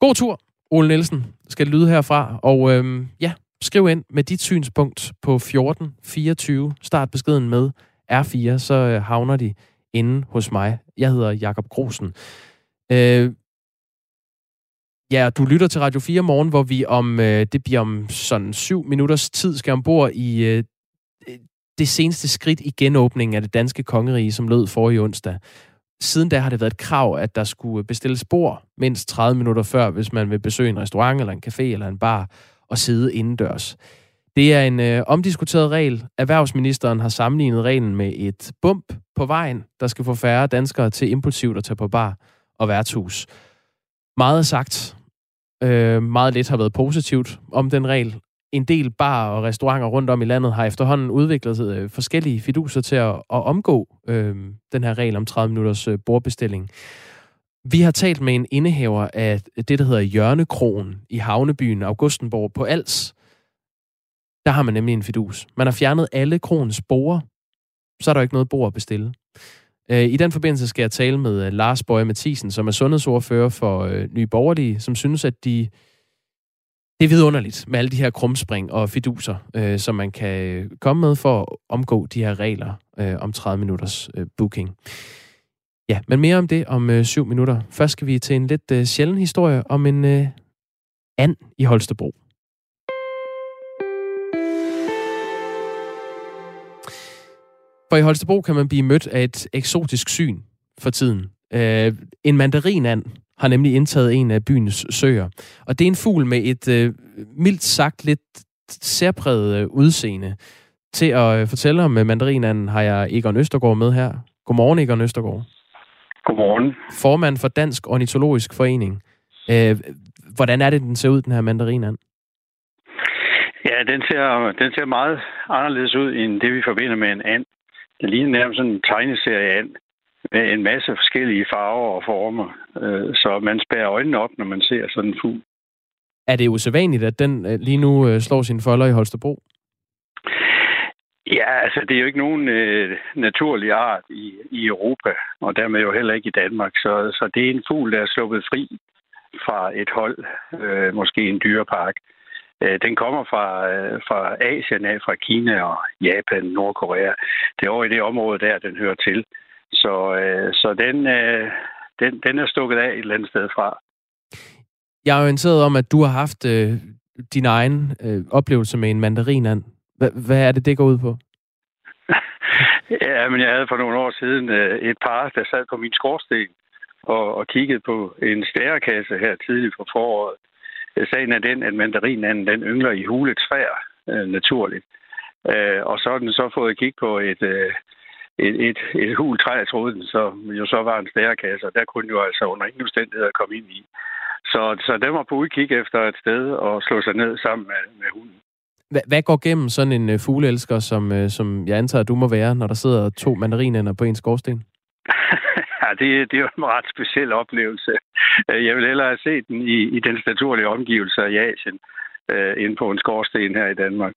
God tur, Ole Nielsen, skal lyde herfra. Og øhm, ja, skriv ind med dit synspunkt på 1424. Start beskeden med R4, så øh, havner de inde hos mig. Jeg hedder Jakob Grosen. Øh, Ja, du lytter til Radio 4 morgen, hvor vi om, øh, det bliver om sådan syv minutters tid, skal ombord i øh, øh det seneste skridt i genåbningen af det danske kongerige, som lød for i onsdag. Siden da har det været et krav, at der skulle bestilles bord mindst 30 minutter før, hvis man vil besøge en restaurant eller en café eller en bar og sidde indendørs. Det er en øh, omdiskuteret regel. Erhvervsministeren har sammenlignet reglen med et bump på vejen, der skal få færre danskere til impulsivt at tage på bar og værtshus. Meget er sagt, Øh, meget lidt har været positivt om den regel. En del bar og restauranter rundt om i landet har efterhånden udviklet øh, forskellige fiduser til at, at omgå øh, den her regel om 30 minutters øh, bordbestilling. Vi har talt med en indehaver af det, der hedder Hjørnekrogen i havnebyen Augustenborg på Als. Der har man nemlig en fidus. Man har fjernet alle kronens borer, så er der ikke noget bord at bestille. Øh, I den forbindelse skal jeg tale med øh, Lars Bøje Mathisen, som er sundhedsordfører for øh, Nye Borgerlige, som synes, at de det er vidunderligt med alle de her krumspring og fiduser, øh, som man kan komme med for at omgå de her regler øh, om 30 minutters øh, booking. Ja, men mere om det om øh, syv minutter. Først skal vi til en lidt øh, sjælden historie om en øh, and i Holstebro. For i Holstebro kan man blive mødt af et eksotisk syn for tiden. Øh, en mandarinand har nemlig indtaget en af byens søer. Og det er en fugl med et øh, mildt sagt lidt særpræget øh, udseende. Til at øh, fortælle om mandarinanden har jeg Egon Østergaard med her. Godmorgen, Egon Østergaard. Godmorgen. Formand for Dansk Ornitologisk Forening. Øh, hvordan er det, den ser ud, den her mandarinand? Ja, den ser, den ser meget anderledes ud, end det vi forbinder med en and. Det ligner nærmest sådan en tegneserie an med en masse forskellige farver og former. Øh, så man spærer øjnene op, når man ser sådan en fugl. Er det usædvanligt, at den øh, lige nu øh, slår sine folder i Holstebro? Ja, altså det er jo ikke nogen øh, naturlig art i, i Europa, og dermed jo heller ikke i Danmark. Så, så det er en fugl, der er sluppet fri fra et hold, øh, måske en dyrepark. Øh, den kommer fra, øh, fra Asien af, fra Kina og Japan, Nordkorea. Det er over i det område der, den hører til. Så, øh, så den, den, den er stukket af et eller andet sted fra. Jeg er orienteret om, at du har haft øh, din egen øh, oplevelse med en mandarinand. H- hvad er det, det går ud på? ja, men jeg havde for nogle år siden øh, et par, der sad på min skorsten og, og kiggede på en stærekasse her tidligt på foråret. Øh, sagen er den, at mandarinanden den yngler i hule træer øh, naturligt. Øh, og så har den så fået kig på et, øh, et, et, et hul træ, jeg troede den, så jo så var en stærkasse, og der kunne den jo altså under ingen omstændigheder komme ind i. Så, så den var på udkig efter et sted og slå sig ned sammen med, med hunden. Hvad, hvad går gennem sådan en øh, fugleelsker, som, øh, som jeg antager, du må være, når der sidder to mandarinænder på en skorsten? Det, det er jo en ret speciel oplevelse. Jeg vil hellere have set den i, i den naturlige omgivelser i Asien, uh, end på en skorsten her i Danmark.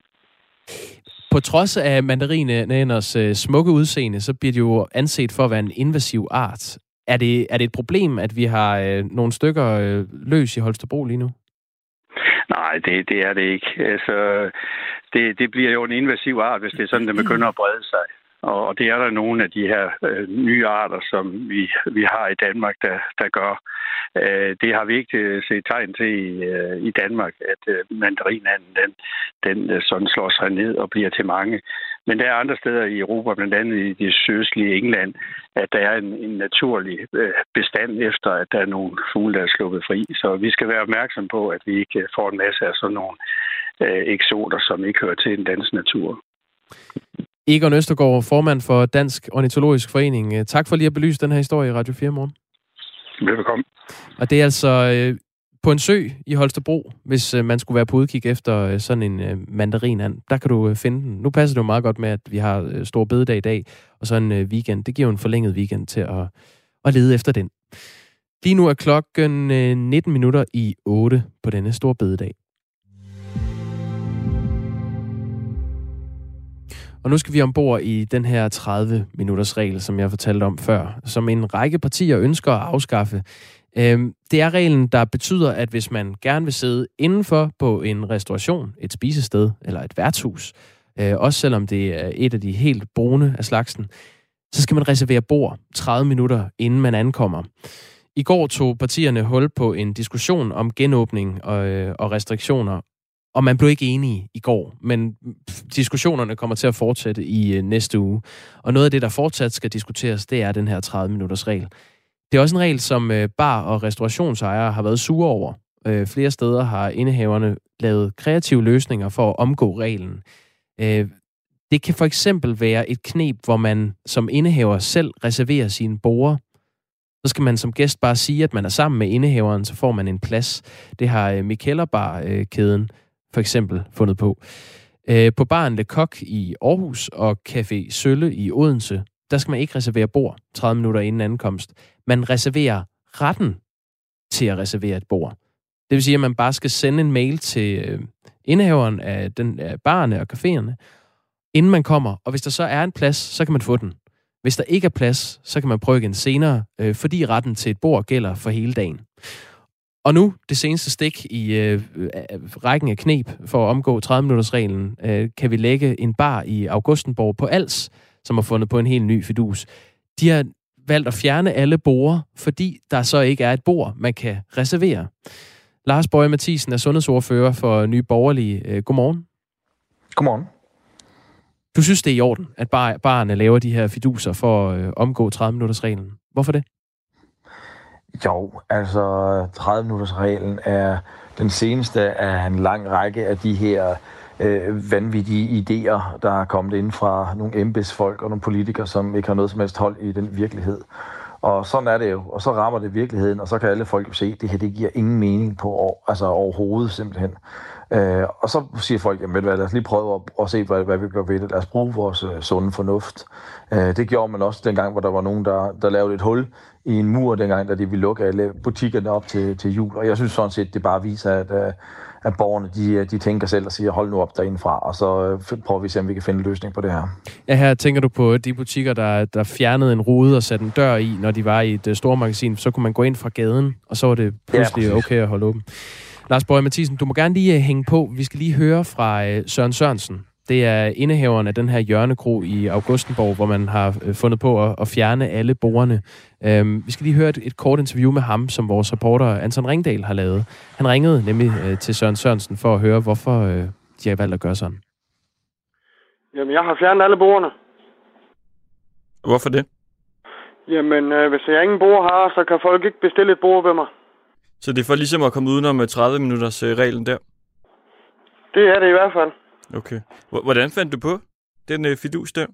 På trods af mandarinænders uh, smukke udseende, så bliver det jo anset for at være en invasiv art. Er det, er det et problem, at vi har uh, nogle stykker uh, løs i Holstebro lige nu? Nej, det, det er det ikke. Altså, det, det bliver jo en invasiv art, hvis det er sådan, det begynder at brede sig. Og det er der nogle af de her øh, nye arter, som vi, vi har i Danmark, der, der gør. Øh, det har vi ikke øh, set tegn til i, øh, i Danmark, at øh, mandarinanden den, den øh, sådan slår sig ned og bliver til mange. Men der er andre steder i Europa, blandt andet i det sydøstlige England, at der er en, en naturlig øh, bestand efter, at der er nogle fugle, der er sluppet fri. Så vi skal være opmærksom på, at vi ikke får en masse af sådan nogle øh, eksoter, som ikke hører til den danske natur. Egon Østergaard, formand for Dansk Ornitologisk Forening. Øh, tak for lige at belyse den her historie i Radio 4 morgen. Velkommen. Og det er altså øh, på en sø i Holstebro, hvis øh, man skulle være på udkig efter øh, sådan en øh, mandarinand. Der kan du øh, finde den. Nu passer det jo meget godt med, at vi har øh, stor bededag i dag, og så en øh, weekend. Det giver jo en forlænget weekend til at, at lede efter den. Lige nu er klokken øh, 19 minutter i 8 på denne store bededag. Og nu skal vi ombord i den her 30-minutters regel, som jeg fortalte om før, som en række partier ønsker at afskaffe. Øhm, det er reglen, der betyder, at hvis man gerne vil sidde indenfor på en restauration, et spisested eller et værtshus, øh, også selvom det er et af de helt brune af slagsen, så skal man reservere bord 30 minutter, inden man ankommer. I går tog partierne hul på en diskussion om genåbning og, øh, og restriktioner, og man blev ikke enige i går, men diskussionerne kommer til at fortsætte i øh, næste uge. Og noget af det, der fortsat skal diskuteres, det er den her 30-minutters regel. Det er også en regel, som øh, bar- og restaurationsejere har været sure over. Øh, flere steder har indehaverne lavet kreative løsninger for at omgå reglen. Øh, det kan for eksempel være et knep, hvor man som indehaver selv reserverer sine borer. Så skal man som gæst bare sige, at man er sammen med indehaveren, så får man en plads. Det har øh, Mikellerbar-kæden for eksempel fundet på. Øh, på baren Le Coq i Aarhus og Café Sølle i Odense, der skal man ikke reservere bord 30 minutter inden ankomst. Man reserverer retten til at reservere et bord. Det vil sige, at man bare skal sende en mail til øh, indehaveren af, den, af barne og caféerne, inden man kommer. Og hvis der så er en plads, så kan man få den. Hvis der ikke er plads, så kan man prøve igen senere, øh, fordi retten til et bord gælder for hele dagen. Og nu, det seneste stik i øh, rækken af knep for at omgå 30-minutters-reglen, øh, kan vi lægge en bar i Augustenborg på Als, som har fundet på en helt ny fidus. De har valgt at fjerne alle borer, fordi der så ikke er et bord, man kan reservere. Lars Bøje Mathisen er sundhedsordfører for Nye Borgerlige. Øh, godmorgen. Godmorgen. Du synes, det er i orden, at bar- barerne laver de her fiduser for at øh, omgå 30-minutters-reglen. Hvorfor det? Jo, altså 30-minutters-reglen er den seneste af en lang række af de her øh, vanvittige idéer, der er kommet ind fra nogle embedsfolk og nogle politikere, som ikke har noget som helst hold i den virkelighed. Og sådan er det jo. Og så rammer det virkeligheden, og så kan alle folk jo se, at det her det giver ingen mening på altså overhovedet simpelthen. Øh, og så siger folk, jamen ved du hvad, lad os lige prøve at, at se, hvad, hvad vi gør ved det. Lad os bruge vores øh, sunde fornuft. Øh, det gjorde man også dengang, hvor der var nogen, der, der lavede et hul i en mur dengang, da de ville lukke alle butikkerne op til, til jul. Og jeg synes sådan set, det bare viser, at, øh, at borgerne de, de tænker selv og siger, hold nu op derindefra, og så uh, prøver vi at se, om vi kan finde en løsning på det her. Ja, her tænker du på de butikker, der, der fjernede en rude og satte en dør i, når de var i et uh, stormagasin. Så kunne man gå ind fra gaden, og så var det pludselig ja, okay at holde åben. Lars Bøge Mathisen, du må gerne lige hænge på. Vi skal lige høre fra Søren Sørensen. Det er indehaveren af den her hjørnekro i Augustenborg, hvor man har uh, fundet på at, at fjerne alle borerne. Um, vi skal lige høre et, et kort interview med ham, som vores reporter Anton Ringdal har lavet. Han ringede nemlig uh, til Søren Sørensen for at høre, hvorfor uh, de har valgt at gøre sådan. Jamen, jeg har fjernet alle borerne. Hvorfor det? Jamen, øh, hvis jeg ingen bord har, så kan folk ikke bestille et bord ved mig. Så det er for ligesom at komme udenom med 30 minutters øh, reglen der? Det er det i hvert fald. Okay. H- hvordan fandt du på den øh, fidus der?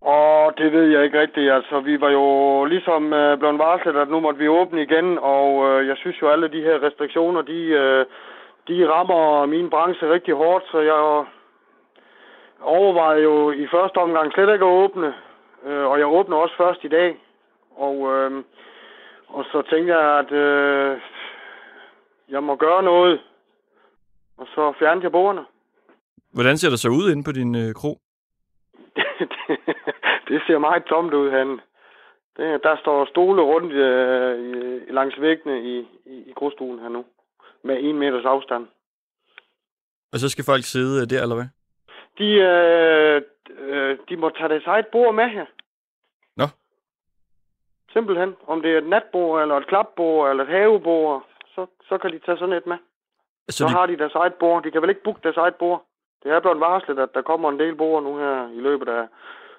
Og det ved jeg ikke rigtigt. Altså, vi var jo ligesom øh, blevet varslet, at nu måtte vi åbne igen, og øh, jeg synes jo, alle de her restriktioner, de, øh, de rammer min branche rigtig hårdt, så jeg overvejede jo i første omgang slet ikke at åbne, øh, og jeg åbner også først i dag. Og, øh, og så tænkte jeg, at øh, jeg må gøre noget, og så fjernede jeg bordene. Hvordan ser det så ud inde på din øh, kro? det ser meget tomt ud, han. Det, der står stole rundt øh, langs væggene i, i, i grostuen her nu, med en meters afstand. Og så skal folk sidde der, eller hvad? De, øh, øh, de må tage deres eget bord med her. Nå. Simpelthen. Om det er et natbord, eller et klapbord, eller et havebord, så, så kan de tage sådan et med. Så, så de... har de deres eget bord. De kan vel ikke booke deres eget bord. Det er blevet varslet, at der kommer en del bord nu her i løbet af,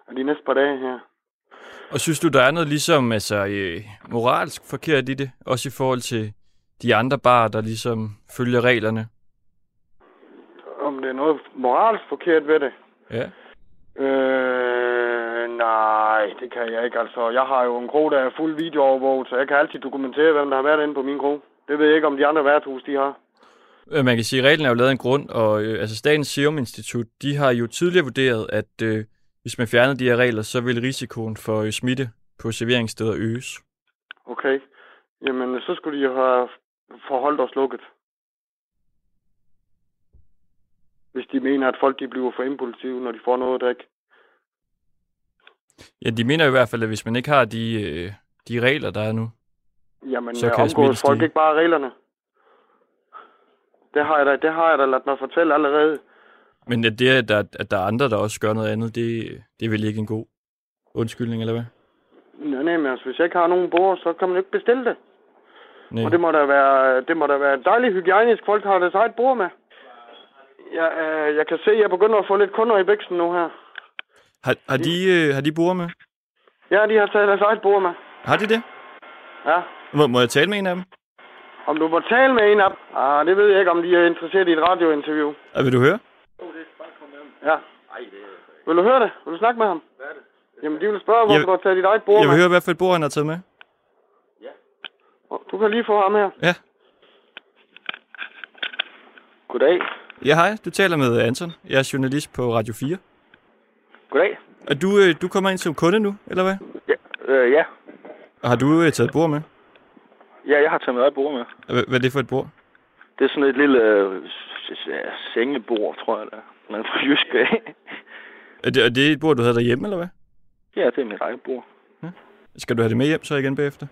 af de næste par dage her. Og synes du, der er noget ligesom altså, øh, moralsk forkert i det? Også i forhold til de andre bar, der ligesom følger reglerne? Om det er noget moralsk forkert ved det? Ja. Øh, nej, det kan jeg ikke. Altså, jeg har jo en krog, der er fuld videoovervåget, så jeg kan altid dokumentere, hvem der har været inde på min krog. Det ved jeg ikke, om de andre værtshus, de har. Øh, man kan sige, at reglen er jo lavet en grund, og øh, altså Statens Serum Institut, de har jo tidligere vurderet, at øh, hvis man fjernede de her regler, så vil risikoen for øh, smitte på serveringssteder øges. Okay. Jamen, så skulle de jo have forholdt os lukket. Hvis de mener, at folk de bliver for impulsive, når de får noget at drikke. Ja, de mener i hvert fald, at hvis man ikke har de, øh, de regler, der er nu, Jamen, så kan omgås folk ikke bare reglerne. Det har jeg da, det har jeg da ladt mig fortælle allerede. Men at det, at der, at der er andre, der også gør noget andet, det, det er vel ikke en god undskyldning, eller hvad? Nej, nej, men altså, hvis jeg ikke har nogen bord, så kan man jo ikke bestille det. Nej. Og det må da være, det må da være dejligt hygiejnisk. Folk har deres eget bord med. Jeg, øh, jeg kan se, at jeg begynder at få lidt kunder i bæksen nu her. Har, har, de, øh, har de bord med? Ja, de har taget deres eget bord med. Har de det? Ja. Må, må jeg tale med en af dem? Om du må tale med en af? Ah, det ved jeg ikke, om de er interesseret i et radiointerview. Og vil du høre? Ja. Vil du høre det? Vil du snakke med ham? Hvad er det? Jamen, de vil spørge, hvorfor Jeg- du har taget dit eget bord Jeg vil med. høre, hvad for et bord han har taget med. Du kan lige få ham her. Ja. Goddag. Ja, hej. Du taler med Anton. Jeg er journalist på Radio 4. Goddag. Og du, øh, du kommer ind som kunde nu, eller hvad? Ja, øh, ja. Og har du øh, taget et bord med? Ja, jeg har taget mit eget bord med. Hvad, er det for et bord? Det er sådan et lille øh, sengebord, tror jeg, der er. Man er fra Jysk af. Er det, er det et bord, du havde derhjemme, eller hvad? ja, det er mit eget bord. Skal du have det med hjem så igen bagefter?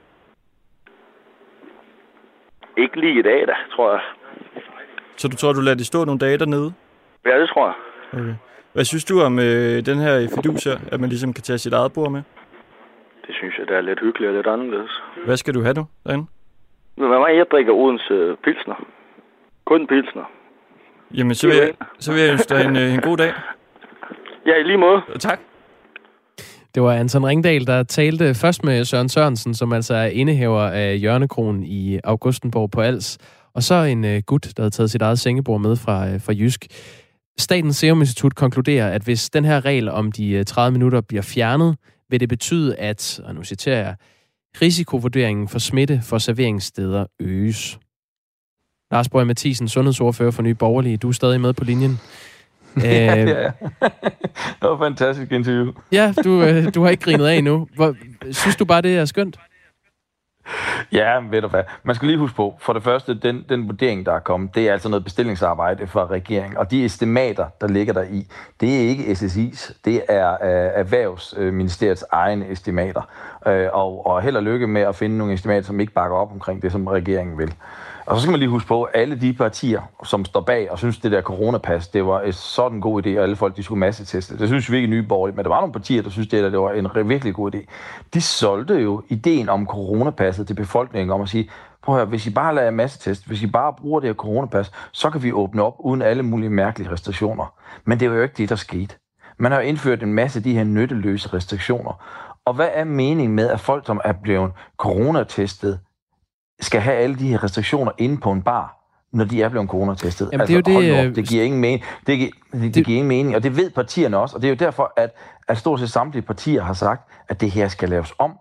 Ikke lige i dag, da, tror jeg. Så du tror, du lader det stå nogle dage dernede? Ja, det tror jeg. Okay. Hvad synes du om øh, den her fidus her, at man ligesom kan tage sit eget bord med? Det synes jeg, det er lidt hyggeligt og lidt anderledes. Hvad skal du have nu derinde? Men hvad mig, jeg drikker Odense Pilsner. Kun Pilsner. Jamen, så vil jeg, så vil jeg ønske dig en, øh, en god dag. Ja, i lige måde. Tak. Det var Anton Ringdal, der talte først med Søren Sørensen, som altså er indehaver af Hjørnekronen i Augustenborg på Als, og så en øh, gut, der havde taget sit eget sengebord med fra, øh, fra Jysk. Statens Serum Institut konkluderer, at hvis den her regel om de øh, 30 minutter bliver fjernet, vil det betyde, at, og nu citerer jeg, risikovurderingen for smitte for serveringssteder øges. Lars Borg Mathisen, sundhedsordfører for Nye Borgerlige, du er stadig med på linjen. ja, Øh, ja. det var et fantastisk interview. Ja, du, øh, du har ikke grinet af nu. Hvor, synes du bare, det er skønt? Ja, men ved du hvad? Man skal lige huske på, for det første, den, den vurdering, der er kommet, det er altså noget bestillingsarbejde fra regeringen. Og de estimater, der ligger der i, det er ikke SSI's, det er øh, Erhvervsministeriets egne estimater. Øh, og, og held og lykke med at finde nogle estimater, som ikke bakker op omkring det, som regeringen vil. Og så skal man lige huske på, at alle de partier, som står bag og synes, det der coronapas, det var en sådan god idé, og alle folk, de skulle masseteste. Det synes vi ikke i Nye Borgerlige, men der var nogle partier, der synes, det, der, det var en virkelig god idé. De solgte jo ideen om coronapasset til befolkningen om at sige, prøv at høre, hvis I bare lader massetest, hvis I bare bruger det her coronapas, så kan vi åbne op uden alle mulige mærkelige restriktioner. Men det var jo ikke det, der skete. Man har jo indført en masse af de her nytteløse restriktioner. Og hvad er meningen med, at folk, som er blevet coronatestet, skal have alle de her restriktioner inde på en bar, når de er blevet coronatestet. Jamen, det er jo det, op, øh, det giver ingen mening. Det, gi- det, det, det- giver ingen mening, og det ved partierne også. Og det er jo derfor, at, at stort set samtlige partier har sagt, at det her skal laves om.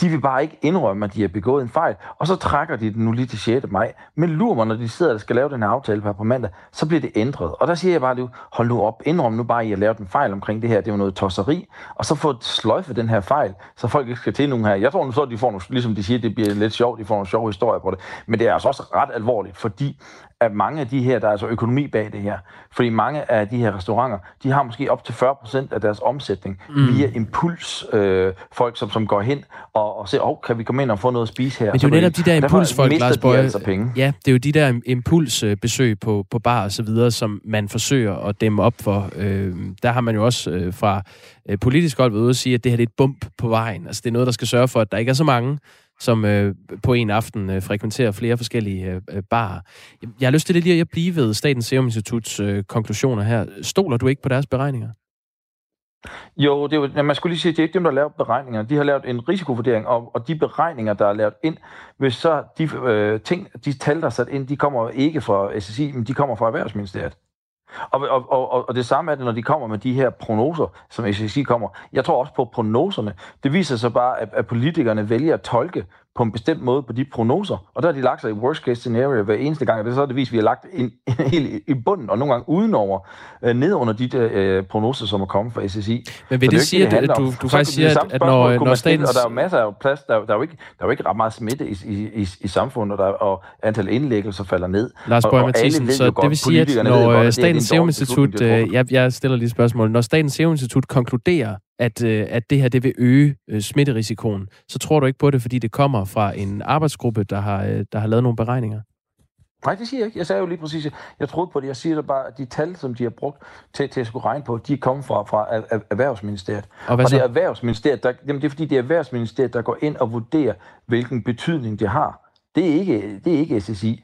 De vil bare ikke indrømme, at de har begået en fejl, og så trækker de den nu lige til 6. maj. Men lurer mig, når de sidder og skal lave den her aftale her på mandag, så bliver det ændret. Og der siger jeg bare, hold nu op, indrøm nu bare, at I har lavet en fejl omkring det her. Det er jo noget tosseri. Og så få sløjfe den her fejl, så folk ikke skal til nogen her. Jeg tror nu så, at de får nogle, ligesom de siger, det bliver lidt sjovt, de får nogle sjove historier på det. Men det er altså også ret alvorligt, fordi at mange af de her, der er altså økonomi bag det her. Fordi mange af de her restauranter, de har måske op til 40% af deres omsætning mm. via impuls. Øh, folk, som, som går hen og, og ser, åh, oh, kan vi komme ind og få noget at spise her? Men det er jo netop de der impulsfolk, Lars Bøje. Altså penge. Ja, det er jo de der impulsbesøg på, på bar og så videre, som man forsøger at dæmme op for. Øh, der har man jo også øh, fra øh, politisk hold ude at sige, at det her det er et bump på vejen. Altså det er noget, der skal sørge for, at der ikke er så mange, som øh, på en aften øh, frekventerer flere forskellige øh, øh barer. Jeg har lyst til det lige at blive ved Statens Serum Instituts øh, konklusioner her. Stoler du ikke på deres beregninger? Jo, det er jo, man skulle lige sige, at det er ikke dem, der har lavet beregninger. De har lavet en risikovurdering, og, og de beregninger, der er lavet ind, hvis så de øh, ting, de tal, der er sat ind, de kommer ikke fra SSI, men de kommer fra Erhvervsministeriet. Og, og, og, og det samme er det, når de kommer med de her prognoser, som SSI kommer. Jeg tror også på prognoserne. Det viser sig bare, at, at politikerne vælger at tolke på en bestemt måde på de prognoser. Og der har de lagt sig i worst case scenario hver eneste gang, og det er så det vis, vi har lagt en, en helt i bunden, og nogle gange udenover, øh, ned under de der øh, prognoser, som er kommet fra SSI. Men vil det, det sige, at du, du faktisk siger, at, at når, når statens... Og der er jo masser af plads, der, der, er jo ikke, der er jo ikke ret meget smitte i, i, i, i samfundet, og, der, og antal indlæggelser falder ned. Lars Borg Mathisen, så det vil sige, at når godt, Statens Serum Institut... Øh, jeg, jeg stiller lige spørgsmål. Når Statens Serum Institut konkluderer, at, øh, at det her det vil øge øh, smitterisikoen, så tror du ikke på det, fordi det kommer fra en arbejdsgruppe, der har, øh, der har lavet nogle beregninger? Nej, det siger jeg ikke. Jeg sagde jo lige præcis, jeg troede på det. Jeg siger det bare, at de tal, som de har brugt til, til at skulle regne på, de er kommet fra, fra Erhvervsministeriet. Og, hvad og det er Erhvervsministeriet, der, jamen det er fordi, det er Erhvervsministeriet, der går ind og vurderer, hvilken betydning det har. Det er ikke, det er ikke SSI.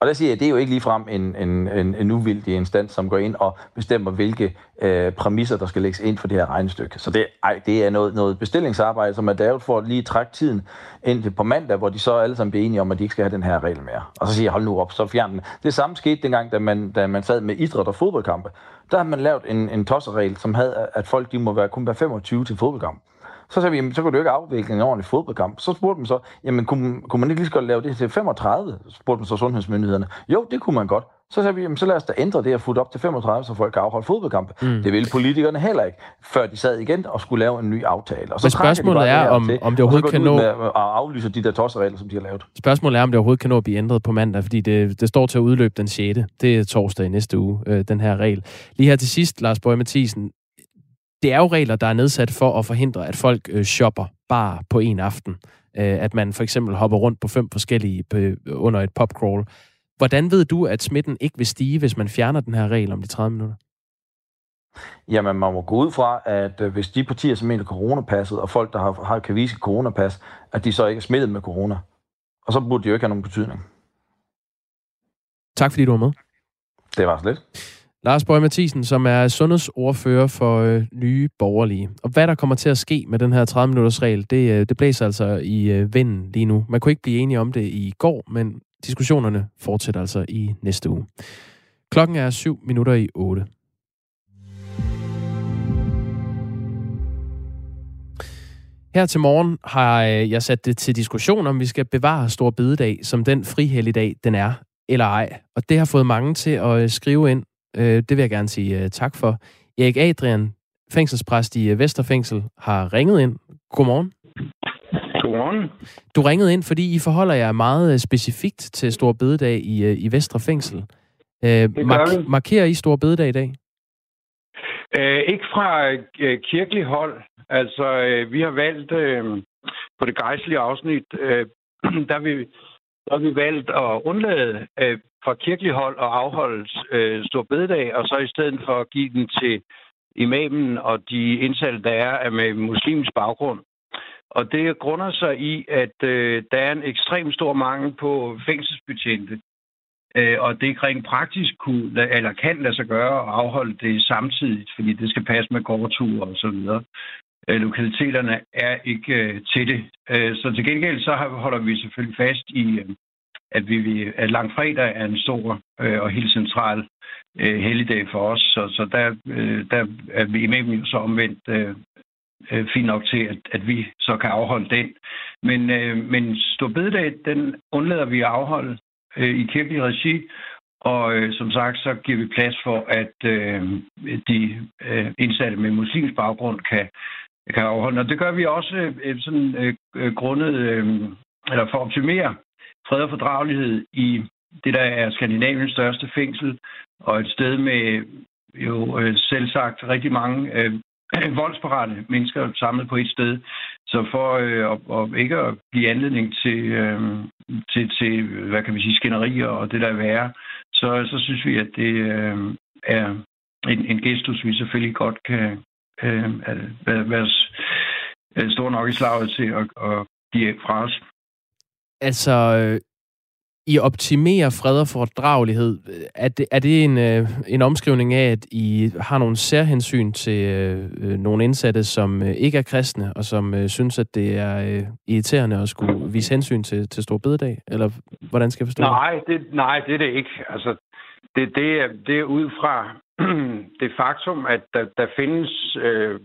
Og der siger jeg, det er jo ikke ligefrem en, en, en, en uvildig instans, som går ind og bestemmer, hvilke øh, præmisser, der skal lægges ind for det her regnestykke. Så det, ej, det er noget, noget bestillingsarbejde, som er lavet for at lige trække tiden ind til på mandag, hvor de så alle sammen bliver enige om, at de ikke skal have den her regel mere. Og så siger jeg, hold nu op, så fjern den. Det samme skete dengang, da man, da man sad med idræt og fodboldkampe. Der har man lavet en, en tosseregel, som havde, at folk de må være, kun være 25 til fodboldkamp. Så sagde vi, jamen, så kunne du ikke afvikle en ordentlig fodboldkamp. Så spurgte man så, jamen kunne, kunne man ikke lige så godt lave det til 35? Så spurgte man så sundhedsmyndighederne. Jo, det kunne man godt. Så sagde vi, jamen, så lad os da ændre det og få op til 35, så folk kan afholde fodboldkampe. Mm. Det ville politikerne heller ikke, før de sad igen og skulle lave en ny aftale. Og så Men spørgsmålet de er, om, til, om det overhovedet kan nå... at aflyse de der tosseregler, som de har lavet. Spørgsmålet er, om det overhovedet kan nå at blive ændret på mandag, fordi det, det står til at udløbe den 6. Det er torsdag i næste uge, øh, den her regel. Lige her til sidst, Lars Bøge Mathisen, det er jo regler, der er nedsat for at forhindre, at folk øh, shopper bare på en aften. Øh, at man for eksempel hopper rundt på fem forskellige øh, under et popcrawl. Hvordan ved du, at smitten ikke vil stige, hvis man fjerner den her regel om de 30 minutter? Jamen, man må gå ud fra, at øh, hvis de partier, som mener coronapasset, og folk, der har, har kan vise coronapas, at de så ikke er smittet med corona. Og så burde de jo ikke have nogen betydning. Tak fordi du var med. Det var så lidt. Lars Bøge Mathisen, som er sundhedsordfører for øh, Nye Borgerlige. Og hvad der kommer til at ske med den her 30-minutters regel, det, øh, det blæser altså i øh, vinden lige nu. Man kunne ikke blive enige om det i går, men diskussionerne fortsætter altså i næste uge. Klokken er 7 minutter i 8. Her til morgen har øh, jeg sat det til diskussion, om vi skal bevare Stor Bededag som den frihelligdag, den er, eller ej. Og det har fået mange til at øh, skrive ind Øh, det vil jeg gerne sige øh, tak for. Erik Adrian, fængselspræst i øh, Vesterfængsel, har ringet ind. Godmorgen. Godmorgen. Du ringede ind, fordi I forholder jer meget øh, specifikt til Stor Bededag i, øh, i Vestre Fængsel. Øh, mark- markerer I Stor Bededag i dag? Øh, ikke fra øh, kirkelig hold. Altså, øh, vi har valgt øh, på det gejstlige afsnit, øh, der, vi, så har vi valgt at undlade øh, fra kirkelig hold at afholde øh, stor bededag, og så i stedet for at give den til imamen og de indsatte, der er med muslimsk baggrund. Og det grunder sig i, at øh, der er en ekstrem stor mangel på fængselsbetjente. Øh, og det rent praktisk kunne, eller kan lade sig gøre at afholde det samtidig, fordi det skal passe med gårdture og så videre. Øh, lokaliteterne er ikke øh, til det. Øh, så til gengæld så holder vi selvfølgelig fast i, øh, at vi, at langfredag er en stor øh, og helt central øh, helligdag for os. Så, så der, øh, der er vi med så omvendt øh, øh, fint nok til, at, at vi så kan afholde den. Men, øh, men Storbededag, den undlader vi at afholde øh, i kirkelig regi, og øh, som sagt, så giver vi plads for, at øh, de øh, indsatte med muslimsk baggrund kan, kan overholde. Og det gør vi også øh, øh sådan øh, øh, grundet, øh, eller for at optimere fred og fordragelighed i det, der er Skandinaviens største fængsel, og et sted med jo øh, selv sagt rigtig mange øh, voldsparate mennesker samlet på et sted. Så for øh, at, og ikke at give anledning til, øh, til, til, hvad kan vi sige, skænderier og det der er værre, så, så synes vi, at det øh, er en, en gestus, vi selvfølgelig godt kan øh, være, være stor nok i slaget til at, at give fra os. Altså, øh, i optimerer fred og fordragelighed. Er det, er det en, øh, en omskrivning af, at I har nogle særhensyn til øh, øh, nogle indsatte, som øh, ikke er kristne, og som øh, synes, at det er øh, irriterende at skulle vise hensyn til, til Stor Bededag? Eller hvordan skal jeg forstå nej, det? Nej, det er det ikke. Altså, det, det, er, det er ud fra det faktum, at der, der findes øh,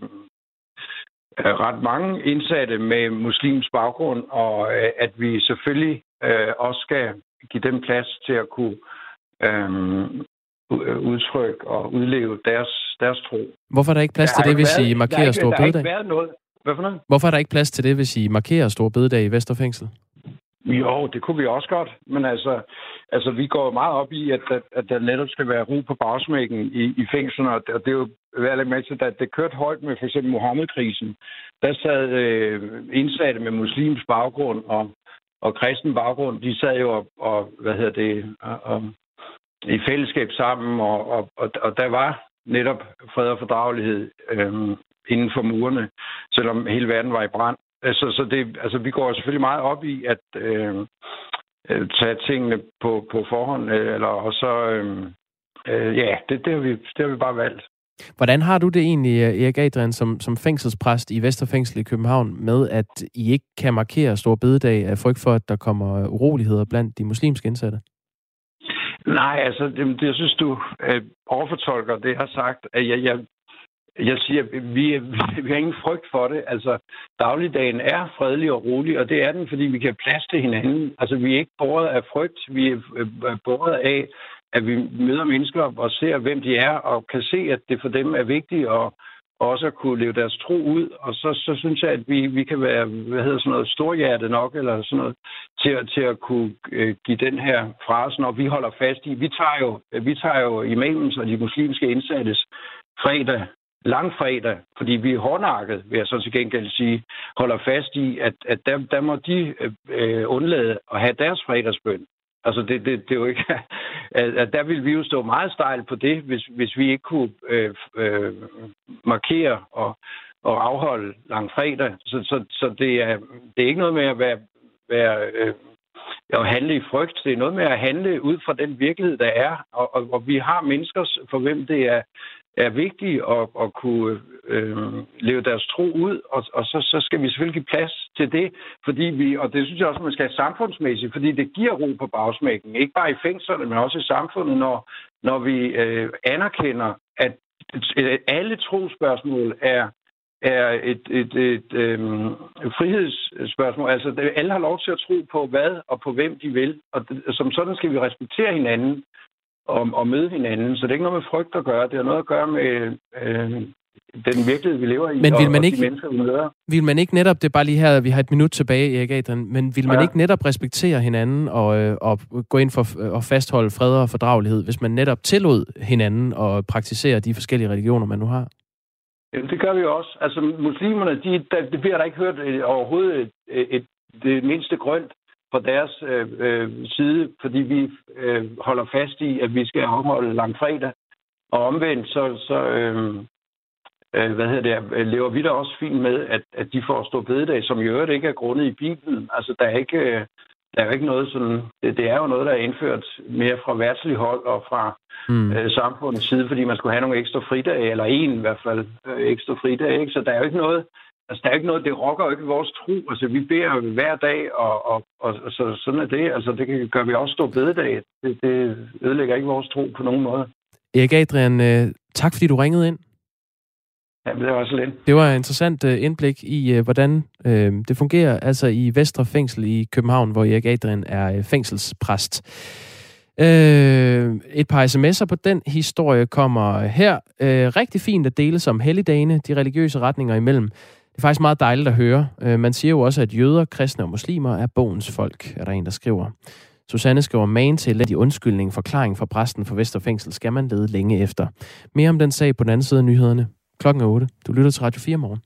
ret mange indsatte med muslims baggrund, og øh, at vi selvfølgelig øh, også skal give dem plads til at kunne øhm, udtrykke og udleve deres, deres tro. Hvorfor er der ikke plads der til det, hvis været, I markerer Stor Bededag? Der noget. Hvad for noget? Hvorfor er der ikke plads til det, hvis I markerer Stor Bededag i Vesterfængsel? Jo, det kunne vi også godt. Men altså, altså vi går meget op i, at, at, at der netop skal være ro på bagsmækken i, i fængslerne. Og det er jo værd med til, at det kørte højt med for eksempel Mohammed-krisen. Der sad øh, indsatte med muslims baggrund og og kristen baggrund, de sad jo og, og hvad hedder det, og, og, i fællesskab sammen, og, og, og, og der var netop fred og fordragelighed øh, inden for murene, selvom hele verden var i brand. Altså, så det, altså, vi går selvfølgelig meget op i at øhm, øh, tage tingene på, på forhånd, øh, eller, og så, øh, øh, ja, det, det, har vi, det har vi bare valgt. Hvordan har du det egentlig, Erik Adrian, som, som fængselspræst i Vesterfængsel i København, med at I ikke kan markere Stor Bededag af frygt for, at der kommer uroligheder blandt de muslimske indsatte? Nej, altså, det, jeg synes, du øh, overfortolker det, jeg har sagt. At jeg, jeg, jeg siger, vi, vi har ingen frygt for det. Altså, dagligdagen er fredelig og rolig, og det er den, fordi vi kan plads til hinanden. Altså, vi er ikke båret af frygt, vi er øh, båret af, at vi møder mennesker og ser, hvem de er, og kan se, at det for dem er vigtigt at også at kunne leve deres tro ud. Og så, så synes jeg, at vi, vi kan være, hvad hedder sådan noget, storhjerte nok, eller sådan noget, til, til at kunne øh, give den her frase, når vi holder fast i. Vi tager jo, vi tager jo imamens og de muslimske indsattes fredag langfredag, fordi vi er hårdnakket, vil jeg så til gengæld sige, holder fast i, at, at der, der må de øh, undlade at have deres fredagsbøn. Altså, det, det, det er jo ikke... at der ville vi jo stå meget stejlt på det, hvis, hvis vi ikke kunne øh, øh, markere og, og afholde langfredag. Så, så, så det, er, det er ikke noget med at være, være øh, at handle i frygt. Det er noget med at handle ud fra den virkelighed, der er. Og, og, og vi har mennesker, for hvem det er, er vigtigt at, at kunne øh, leve deres tro ud, og, og så, så skal vi selvfølgelig give plads til det, fordi vi, og det synes jeg også, man skal have samfundsmæssigt, fordi det giver ro på bagsmækken, ikke bare i fængslerne, men også i samfundet, når, når vi øh, anerkender, at alle trospørgsmål er er et, et, et øhm, frihedsspørgsmål. Altså, det, alle har lov til at tro på hvad og på hvem de vil, og det, som sådan skal vi respektere hinanden og, og møde hinanden. Så det er ikke noget med frygt at gøre. Det har noget at gøre med øh, den virkelighed, vi lever i, men vil man og, ikke, de mennesker, vi møder. Vil man ikke netop, det er bare lige her, vi har et minut tilbage, Erik Adrian, men vil man ja. ikke netop respektere hinanden og, øh, og gå ind for at fastholde fred og fordragelighed, hvis man netop tillod hinanden og praktisere de forskellige religioner, man nu har? Jamen, det gør vi også. Altså, muslimerne, de, der, det bliver der ikke hørt øh, overhovedet et, et, det mindste grønt på deres øh, øh, side, fordi vi øh, holder fast i, at vi skal afholde langfredag. Og omvendt, så, så øh, øh, hvad hedder det, lever vi da også fint med, at, at de får stå bededag, som i øvrigt ikke er grundet i Bibelen. Altså, der er ikke, øh, der er jo ikke noget sådan... Det, det er jo noget, der er indført mere fra værtslig hold og fra mm. øh, samfundets side, fordi man skulle have nogle ekstra fridage, eller en i hvert fald øh, ekstra fridage. Ikke? Så der er jo ikke noget Altså, der er ikke noget, det rokker jo ikke vores tro. Altså, vi beder hver dag, og, og, og, og så, sådan er det. Altså, det gør vi også stå bededag. Det, det ødelægger ikke vores tro på nogen måde. Erik Adrian, øh, tak fordi du ringede ind. Ja, det var så lidt. Det var et interessant uh, indblik i, uh, hvordan det fungerer altså i Vestre Fængsel i København, hvor Erik Adrian er fængselspræst. Uh, et par sms'er på den historie kommer her. Uh, rigtig fint at dele som helligdagene, de religiøse retninger imellem. Det er faktisk meget dejligt at høre. Øh, man siger jo også, at jøder, kristne og muslimer er bogens folk, er der en, der skriver. Susanne skriver man til, at de undskyldning forklaring fra præsten for Vesterfængsel skal man lede længe efter. Mere om den sag på den anden side af nyhederne klokken er 8. Du lytter til Radio 4 morgen.